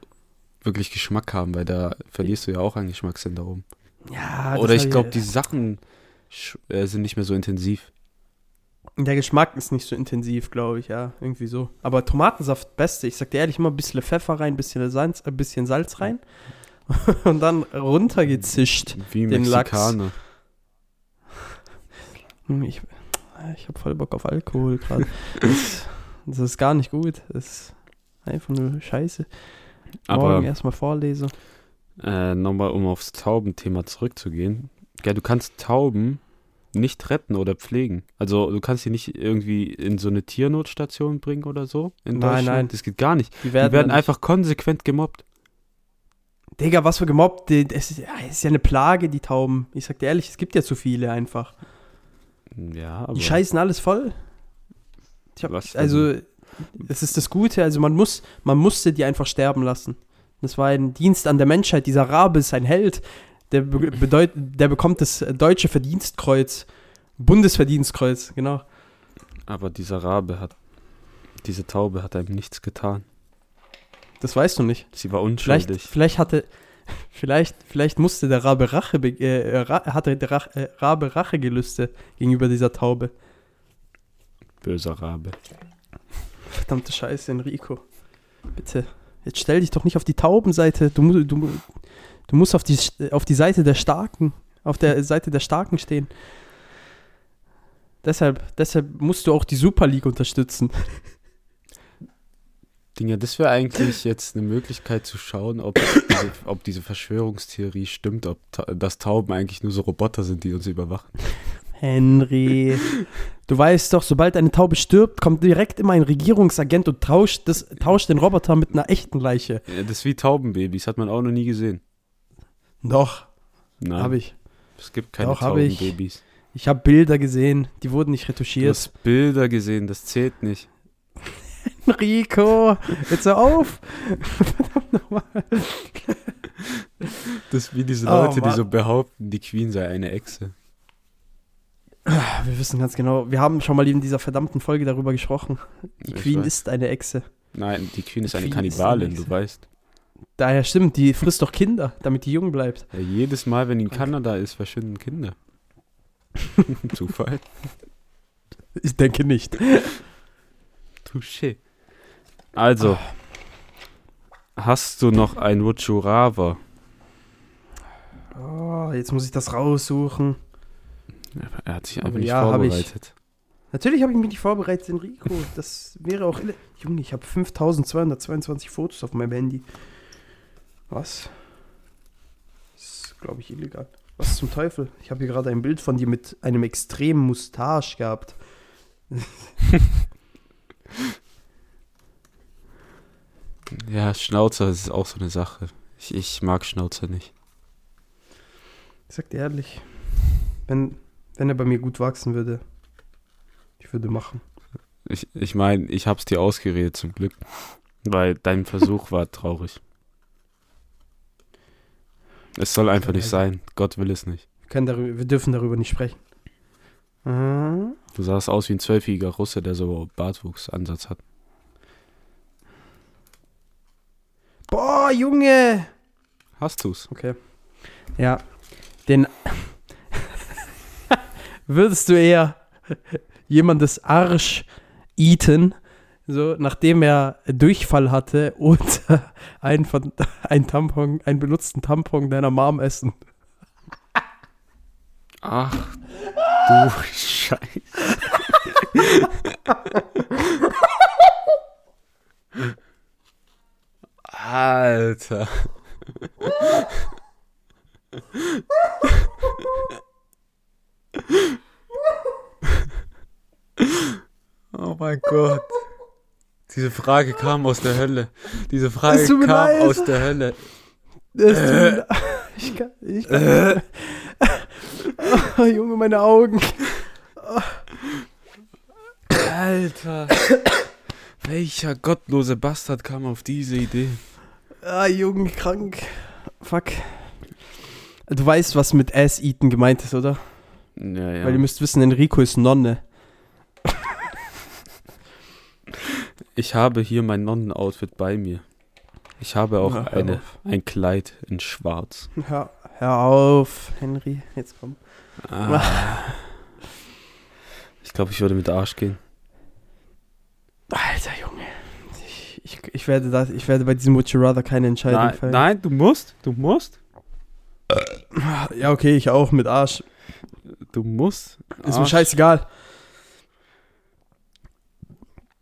wirklich Geschmack haben, weil da verlierst du ja auch an Geschmackssinn da oben.
Ja,
Oder ich glaube, die Sachen äh, sind nicht mehr so intensiv.
Der Geschmack ist nicht so intensiv, glaube ich, ja, irgendwie so. Aber Tomatensaft, beste. Ich sag dir ehrlich, immer ein bisschen Pfeffer rein, ein bisschen Salz, ein bisschen Salz rein. Und dann runtergezischt.
Wie
Den Lachs.
Mexikaner.
Hm, Ich, ich habe voll Bock auf Alkohol gerade. das, das ist gar nicht gut. Das ist einfach nur Scheiße. Morgen erstmal vorlese.
Äh, nochmal, um aufs Taubenthema zurückzugehen. Ja, du kannst Tauben nicht retten oder pflegen. Also du kannst sie nicht irgendwie in so eine Tiernotstation bringen oder so in
Nein, nein.
Das geht gar nicht.
Die
Die werden einfach konsequent gemobbt.
Digga, was für gemobbt. Das ist, ja, es ist ja eine Plage, die Tauben. Ich sag dir ehrlich, es gibt ja zu viele einfach.
Ja, aber
Die scheißen alles voll. Ich hab,
Was
also, es ist das Gute, also man muss, man musste die einfach sterben lassen. Das war ein Dienst an der Menschheit. Dieser Rabe ist ein Held. Der, be bedeut, der bekommt das deutsche Verdienstkreuz. Bundesverdienstkreuz, genau.
aber dieser Rabe hat, diese Taube hat einem nichts getan.
Das weißt du nicht.
Sie war
Vielleicht,
unschuldig.
vielleicht hatte, vielleicht, vielleicht musste der Rabe Rache, äh, Ra hatte der Rach, äh, Rabe Rachegelüste gegenüber dieser Taube.
Böser Rabe.
Verdammte Scheiße, Enrico. Bitte. Jetzt stell dich doch nicht auf die Taubenseite. Du, mu- du, du musst auf die, auf die Seite der Starken, auf der Seite der Starken stehen. Deshalb, deshalb musst du auch die Super League unterstützen.
Dinger, das wäre eigentlich jetzt eine Möglichkeit zu schauen, ob diese, ob diese Verschwörungstheorie stimmt, ob ta dass Tauben eigentlich nur so Roboter sind, die uns überwachen.
Henry, du weißt doch, sobald eine Taube stirbt, kommt direkt immer ein Regierungsagent und tauscht, das, tauscht den Roboter mit einer echten Leiche.
Ja, das ist wie Taubenbabys, hat man auch noch nie gesehen.
Doch,
Nein,
habe ich.
es gibt keine
Doch, hab ich.
Taubenbabys.
Ich habe Bilder gesehen, die wurden nicht
Du
retuschiert.
hast Bilder gesehen, das zählt nicht.
Enrico, jetzt hör auf. Verdammt nochmal.
Das ist wie diese
Oh,
Leute, die
Mann.
so behaupten, die Queen sei eine Echse.
Wir wissen ganz genau, wir haben schon mal in dieser verdammten Folge darüber gesprochen. Die
Ich
Queen
weiß.
ist eine Echse.
Nein, die Queen ist
Die
eine
Queen ist
Kannibalin,
eine
du weißt.
Daher stimmt, die frisst doch Kinder, damit die jung bleibt.
Ja, jedes Mal, wenn die in
Okay.
Kanada ist, verschwinden Kinder. Zufall.
Ich denke nicht.
Touché. Also, hast du noch ein Wuchurava?
Oh, jetzt muss ich das raussuchen.
Er hat sich einfach nicht
ja, hab
vorbereitet.
Natürlich habe ich mich nicht vorbereitet, Enrico. Das wäre auch. Junge, ich habe 5222 Fotos auf meinem Handy. Was? Das ist, glaube ich, illegal. Was zum Teufel? Ich habe hier gerade ein Bild von dir mit einem extremen Mustache gehabt.
Ja, Schnauzer ist auch so eine Sache. Ich, ich mag Schnauzer nicht.
Ich sag dir ehrlich, wenn, wenn er bei mir gut wachsen würde, ich würde machen.
Ich, ich meine, ich hab's dir ausgeredet zum Glück. Weil dein Versuch war traurig. Es soll einfach nicht sein. Gott will es nicht.
Wir, können darüber, wir dürfen darüber nicht sprechen. Mhm.
Du sahst aus wie ein zwölfjähriger Russe, der so Bartwuchsansatz hat.
Boah, Junge!
Hast du's?
Okay. Ja. Den. Würdest du eher jemandes Arsch eaten, so nachdem er Durchfall hatte, oder ein, ein Tampon, einen benutzten Tampon deiner Mom essen?
Ach, du Scheiße. Alter. Oh mein Gott. Diese Frage kam aus der Hölle. Diese Frage kam
leid.
aus der Hölle.
Leid. Ich kann. Ich kann oh, Junge, meine Augen.
Alter. Welcher gottlose Bastard kam auf diese Idee?
Ah, Junge, krank. Fuck. Du weißt, was mit Ass-Eaten gemeint ist, oder?
Ja, ja.
Weil ihr müsst wissen, Enrico ist Nonne.
Ich habe hier mein Nonnenoutfit bei mir. Ich habe auch
Na,
eine,
auf.
ein Kleid in schwarz.
Hör, hör auf, Henry. Jetzt komm.
Ah. Ich glaube, ich würde mit Arsch gehen.
Alter, Junge. Ich, ich, ich, werde, das, ich werde bei diesem Would You Rather keine Entscheidung
Nein,
fällen.
nein, du musst. Du musst.
Ja, okay, ich auch mit Arsch.
Du musst.
Ist mir
Arsch.
scheißegal.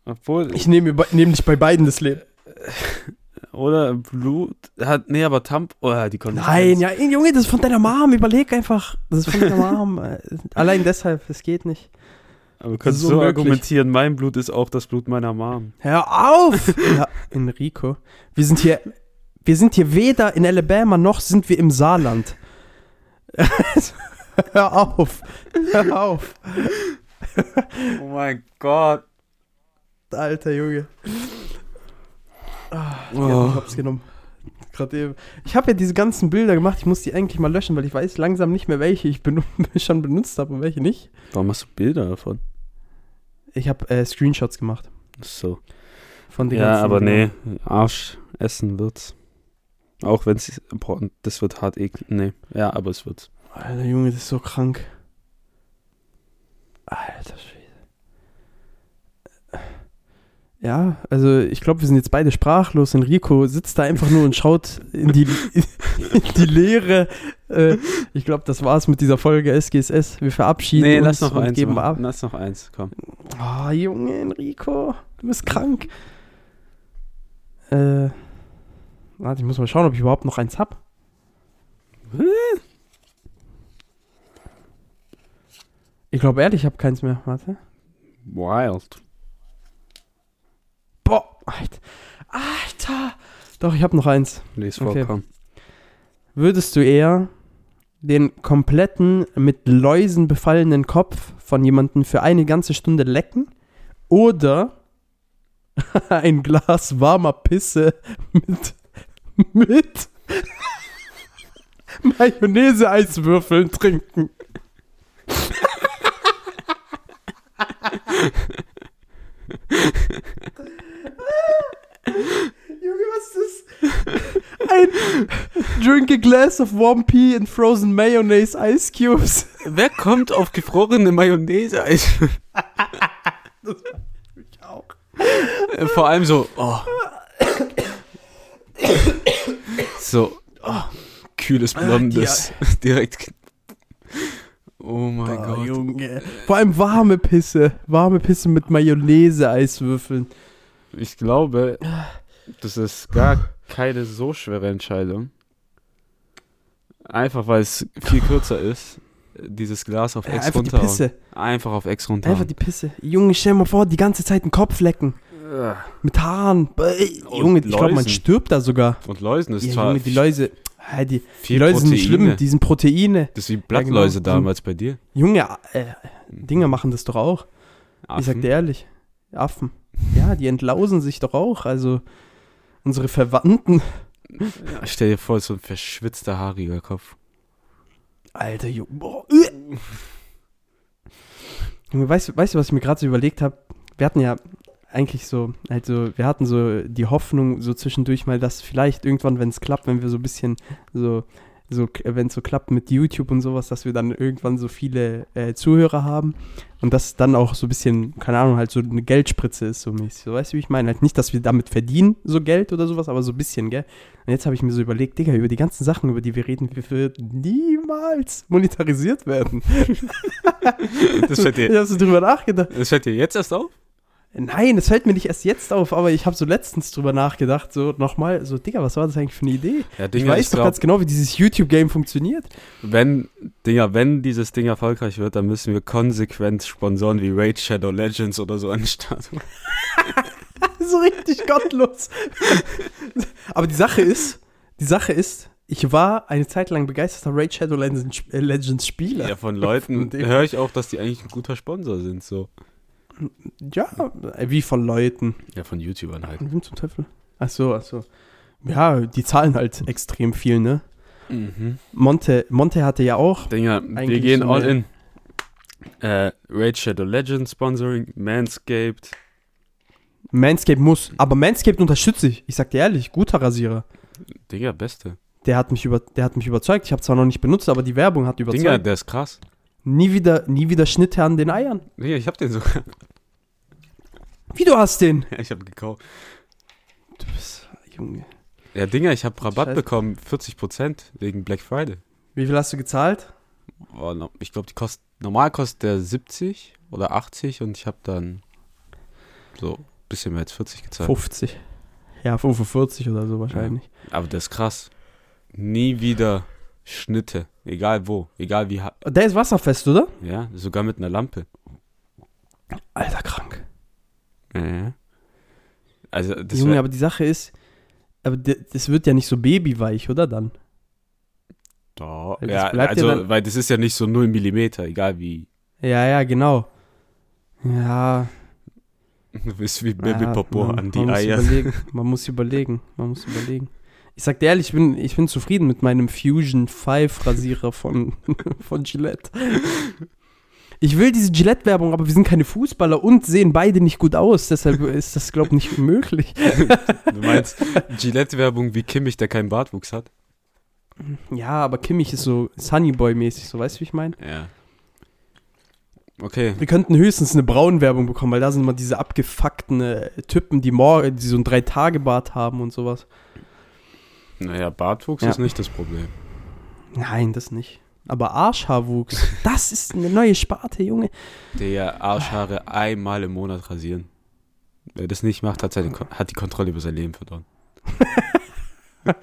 Obwohl,
Ich nehme nehm nicht bei beiden das Leben.
oder Blut hat. Nee, aber Tamp. Oh, die Konsistenz.
Nein, ja, Junge, das ist von deiner Mom. Überleg einfach. Das ist von deiner Mom. Allein deshalb, es geht nicht.
Aber du kannst
ist
so
unmöglich.
argumentieren, mein Blut ist auch das Blut meiner Mom.
Hör auf! ja, Enrico. Wir sind hier. Wir sind hier weder in Alabama noch sind wir im Saarland. Hör auf. Hör auf.
Oh mein Gott.
Alter Junge. Ah,
Oh.
ja, ich hab's genommen. Gerade eben. Ich habe ja diese ganzen Bilder gemacht. Ich muss die eigentlich mal löschen, weil ich weiß langsam nicht mehr, welche ich benu schon benutzt habe und welche nicht.
Warum hast du Bilder davon?
Ich habe äh, Screenshots gemacht
So.
von den
Ja, aber nee, Arsch essen wird's. Auch wenn es, boah, das wird hart eklig. Nee, ja, aber es wird's.
Alter Junge, das ist so krank. Alter Schwede. Ja, also ich glaube, wir sind jetzt beide sprachlos. Enrico sitzt da einfach nur und schaut in die, in die Leere. Äh, ich glaube, das war's mit dieser Folge SGSS. Wir verabschieden
Nee,
uns
lass noch
und
eins.
geben
machen.
ab.
Lass noch eins, komm.
Oh, Junge, Enrico, du bist krank. Äh, warte, ich muss mal schauen, ob ich überhaupt noch eins hab. Ich glaube ehrlich, ich habe keins mehr. Warte.
Wild.
Boah, Alter. Alter. Doch, ich habe noch eins.
Lies vor,
Okay.
komm.
Würdest du eher den kompletten mit Läusen befallenen Kopf von jemandem für eine ganze Stunde lecken oder ein Glas warmer Pisse mit, mit Mayonnaise-Eiswürfeln trinken? Was ist das? Ein Drink a glass of warm pea and frozen mayonnaise ice cubes.
Wer kommt auf gefrorene Mayonnaise? Eis?
Ich auch.
Äh, Vor allem so, oh. So, oh. kühles Blondes. Direkt. Oh mein
Oh,
Gott.
Junge. Vor allem warme Pisse. Warme Pisse mit Mayonnaise-Eiswürfeln.
Ich glaube, das ist gar keine so schwere Entscheidung. Einfach weil es viel kürzer ist. Dieses Glas auf
Ja,
Ex
einfach die
runterhauen.
Pisse.
Einfach auf Ex runterhauen.
Einfach die Pisse. Junge, stell dir mal vor, die ganze Zeit den Kopf lecken. Mit Haaren.
Und
Junge, ich glaube, man stirbt da sogar.
Und Läusen ist
Ja,
zwar
Junge, die Läuse. Ja, die, die Läuse sind
Proteine.
schlimm, die sind Proteine.
Das ist wie Blattläuse
genau.
damals bei dir.
Junge, äh, Dinger machen das doch auch. Ich sag
Affen.
dir ehrlich. Affen. Ja, die entlausen sich doch auch. Also unsere Verwandten.
Ja, stell dir vor, so ein verschwitzter, haariger Kopf.
Alter, Junge. Boah. äh. Junge, weißt, weißt du, was ich mir gerade so überlegt habe? Wir hatten ja eigentlich so, also wir hatten so die Hoffnung so zwischendurch mal, dass vielleicht irgendwann, wenn es klappt, wenn wir so ein bisschen so, so wenn es so klappt mit YouTube und sowas, dass wir dann irgendwann so viele äh, Zuhörer haben und das dann auch so ein bisschen, keine Ahnung, halt so eine Geldspritze ist so mäßig. So, weißt du, wie ich meine? Halt nicht, dass wir damit verdienen, so Geld oder sowas, aber so ein bisschen, gell? Und jetzt habe ich mir so überlegt, Digga, über die ganzen Sachen, über die wir reden, wir würden niemals monetarisiert werden.
Das fällt dir,
habe so drüber nachgedacht.
das fällt dir jetzt erst auf?
Nein, es fällt mir nicht erst jetzt auf, aber ich habe so letztens drüber nachgedacht, so nochmal, so, Digga, was war das eigentlich für eine Idee?
Ja,
Ich
Dinger,
weiß
ich
doch
glaub,
ganz genau, wie dieses YouTube-Game funktioniert.
wenn, Dinger, wenn dieses Ding erfolgreich wird, dann müssen wir konsequent Sponsoren wie Raid Shadow Legends oder so anstarten.
so richtig gottlos. aber die Sache ist, die Sache ist, ich war eine Zeit lang begeisterter Raid Shadow Legends, äh, Spieler.
Ja, von Leuten höre ich auch, dass die eigentlich ein guter Sponsor sind, so.
Ja, äh, wie von Leuten.
Ja, von YouTubern halt.
Wem zum Teufel? Ach so, ach so. Ja, die zahlen halt extrem viel, ne?
Mhm.
Monte, Monte hatte ja auch.
Dinger, wir gehen all in. Äh, Raid Shadow Legends Sponsoring, Manscaped.
Manscaped muss, aber Manscaped unterstütze ich. Ich sag dir ehrlich, guter Rasierer.
Dinger, beste.
Der hat mich, über, der hat mich überzeugt. Ich habe zwar noch nicht benutzt, aber die Werbung hat überzeugt.
Dinger, der ist krass.
Nie wieder, nie wieder Schnitte an den Eiern.
Dinger, ich hab den sogar.
Wie du hast den?
Ja, ich hab gekauft.
Du bist, Junge.
Ja, Dinger, ich hab Rabatt
Scheiße.
bekommen, 40% wegen Black Friday.
Wie viel hast du gezahlt?
Oh, no, ich glaube, die kostet, normal kostet der 70 oder 80 und ich habe dann so ein bisschen mehr als 40 gezahlt.
50. Ja, 45 oder so wahrscheinlich.
Aber das ist krass. Nie wieder Schnitte, egal wo, egal wie,
Der ist wasserfest, oder?
ja, sogar mit einer Lampe.
Alter, krank.
Ja. Also, das
Junge, aber die Sache ist, aber das wird ja nicht so babyweich, oder dann?
doch,
Weil
ja,
ja
also,
dann-
weil das ist ja nicht so 0 Millimeter, egal wie,
Ja, ja, genau. Ja,
du bist wie Baby
ja,
Popo
man,
an die
man muss
Eier.
Überlegen. Man muss überlegen. Man muss überlegen. Ich sag dir ehrlich, ich bin, ich bin zufrieden mit meinem Fusion 5 Rasierer von, von Gillette. Ich will diese Gillette-Werbung, aber wir sind keine Fußballer und sehen beide nicht gut aus. Deshalb ist das, glaube ich, nicht möglich.
Du meinst Gillette-Werbung wie Kimmich, der keinen Bartwuchs hat?
Ja, aber Kimmich ist so Sunnyboy-mäßig, so weißt du, wie ich meine?
Ja. Okay,
Wir könnten höchstens eine Braun-Werbung bekommen, weil da sind immer diese abgefuckten äh, Typen, die, morgen, die so ein Drei-Tage-Bart haben und sowas.
Naja, Bartwuchs
Ja.
ist nicht das Problem.
Nein, das nicht. Aber Arschhaarwuchs, das ist eine neue Sparte, Junge.
Der Arschhaare einmal im Monat rasieren. Wer das nicht macht, hat, seine, hat die Kontrolle über sein Leben verloren.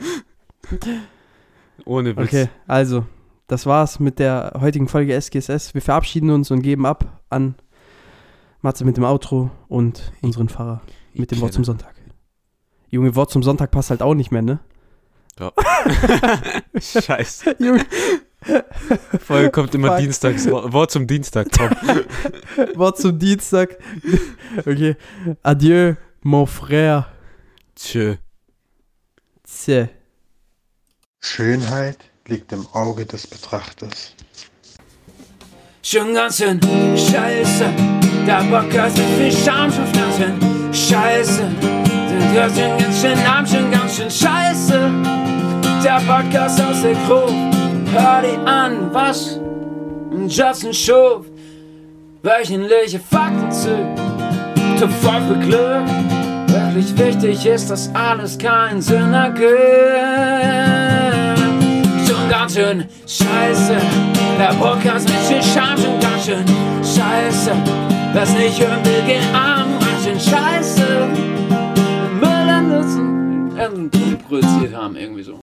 Ohne Witz.
Okay, also, das war's mit der heutigen Folge SGSS. Wir verabschieden uns und geben ab an Matze mit dem Outro und unseren Pfarrer mit dem Wort zum Sonntag. Junge, Wort zum Sonntag passt halt auch nicht mehr, ne?
Scheiße.
Junge,
Folge kommt immer
Fuck.
dienstags. Wo- Wort zum Dienstag, Tom.
Wort zum Dienstag. Okay, adieu, mon frère.
Tschö.
Tse.
Schönheit liegt im Auge des Betrachters.
Schon ganz schön scheiße, der Podcast mit viel Scham schon ganz schön scheiße. Der schon ganz schön arm, schon ganz schön scheiße. Der Podcast aus der Gruft, hör dir an, was Justin schuf. Wöchentliche Fakten zu, voll für Glück. Wirklich wichtig ist, dass alles keinen Sinn ergibt schon ganz schön scheiße. Der Podcast mit viel Scham schon ganz schön scheiße. Was nicht hören will, geht arm, ganz schön scheiße. Müll an Nutzen, produziert haben, irgendwie so.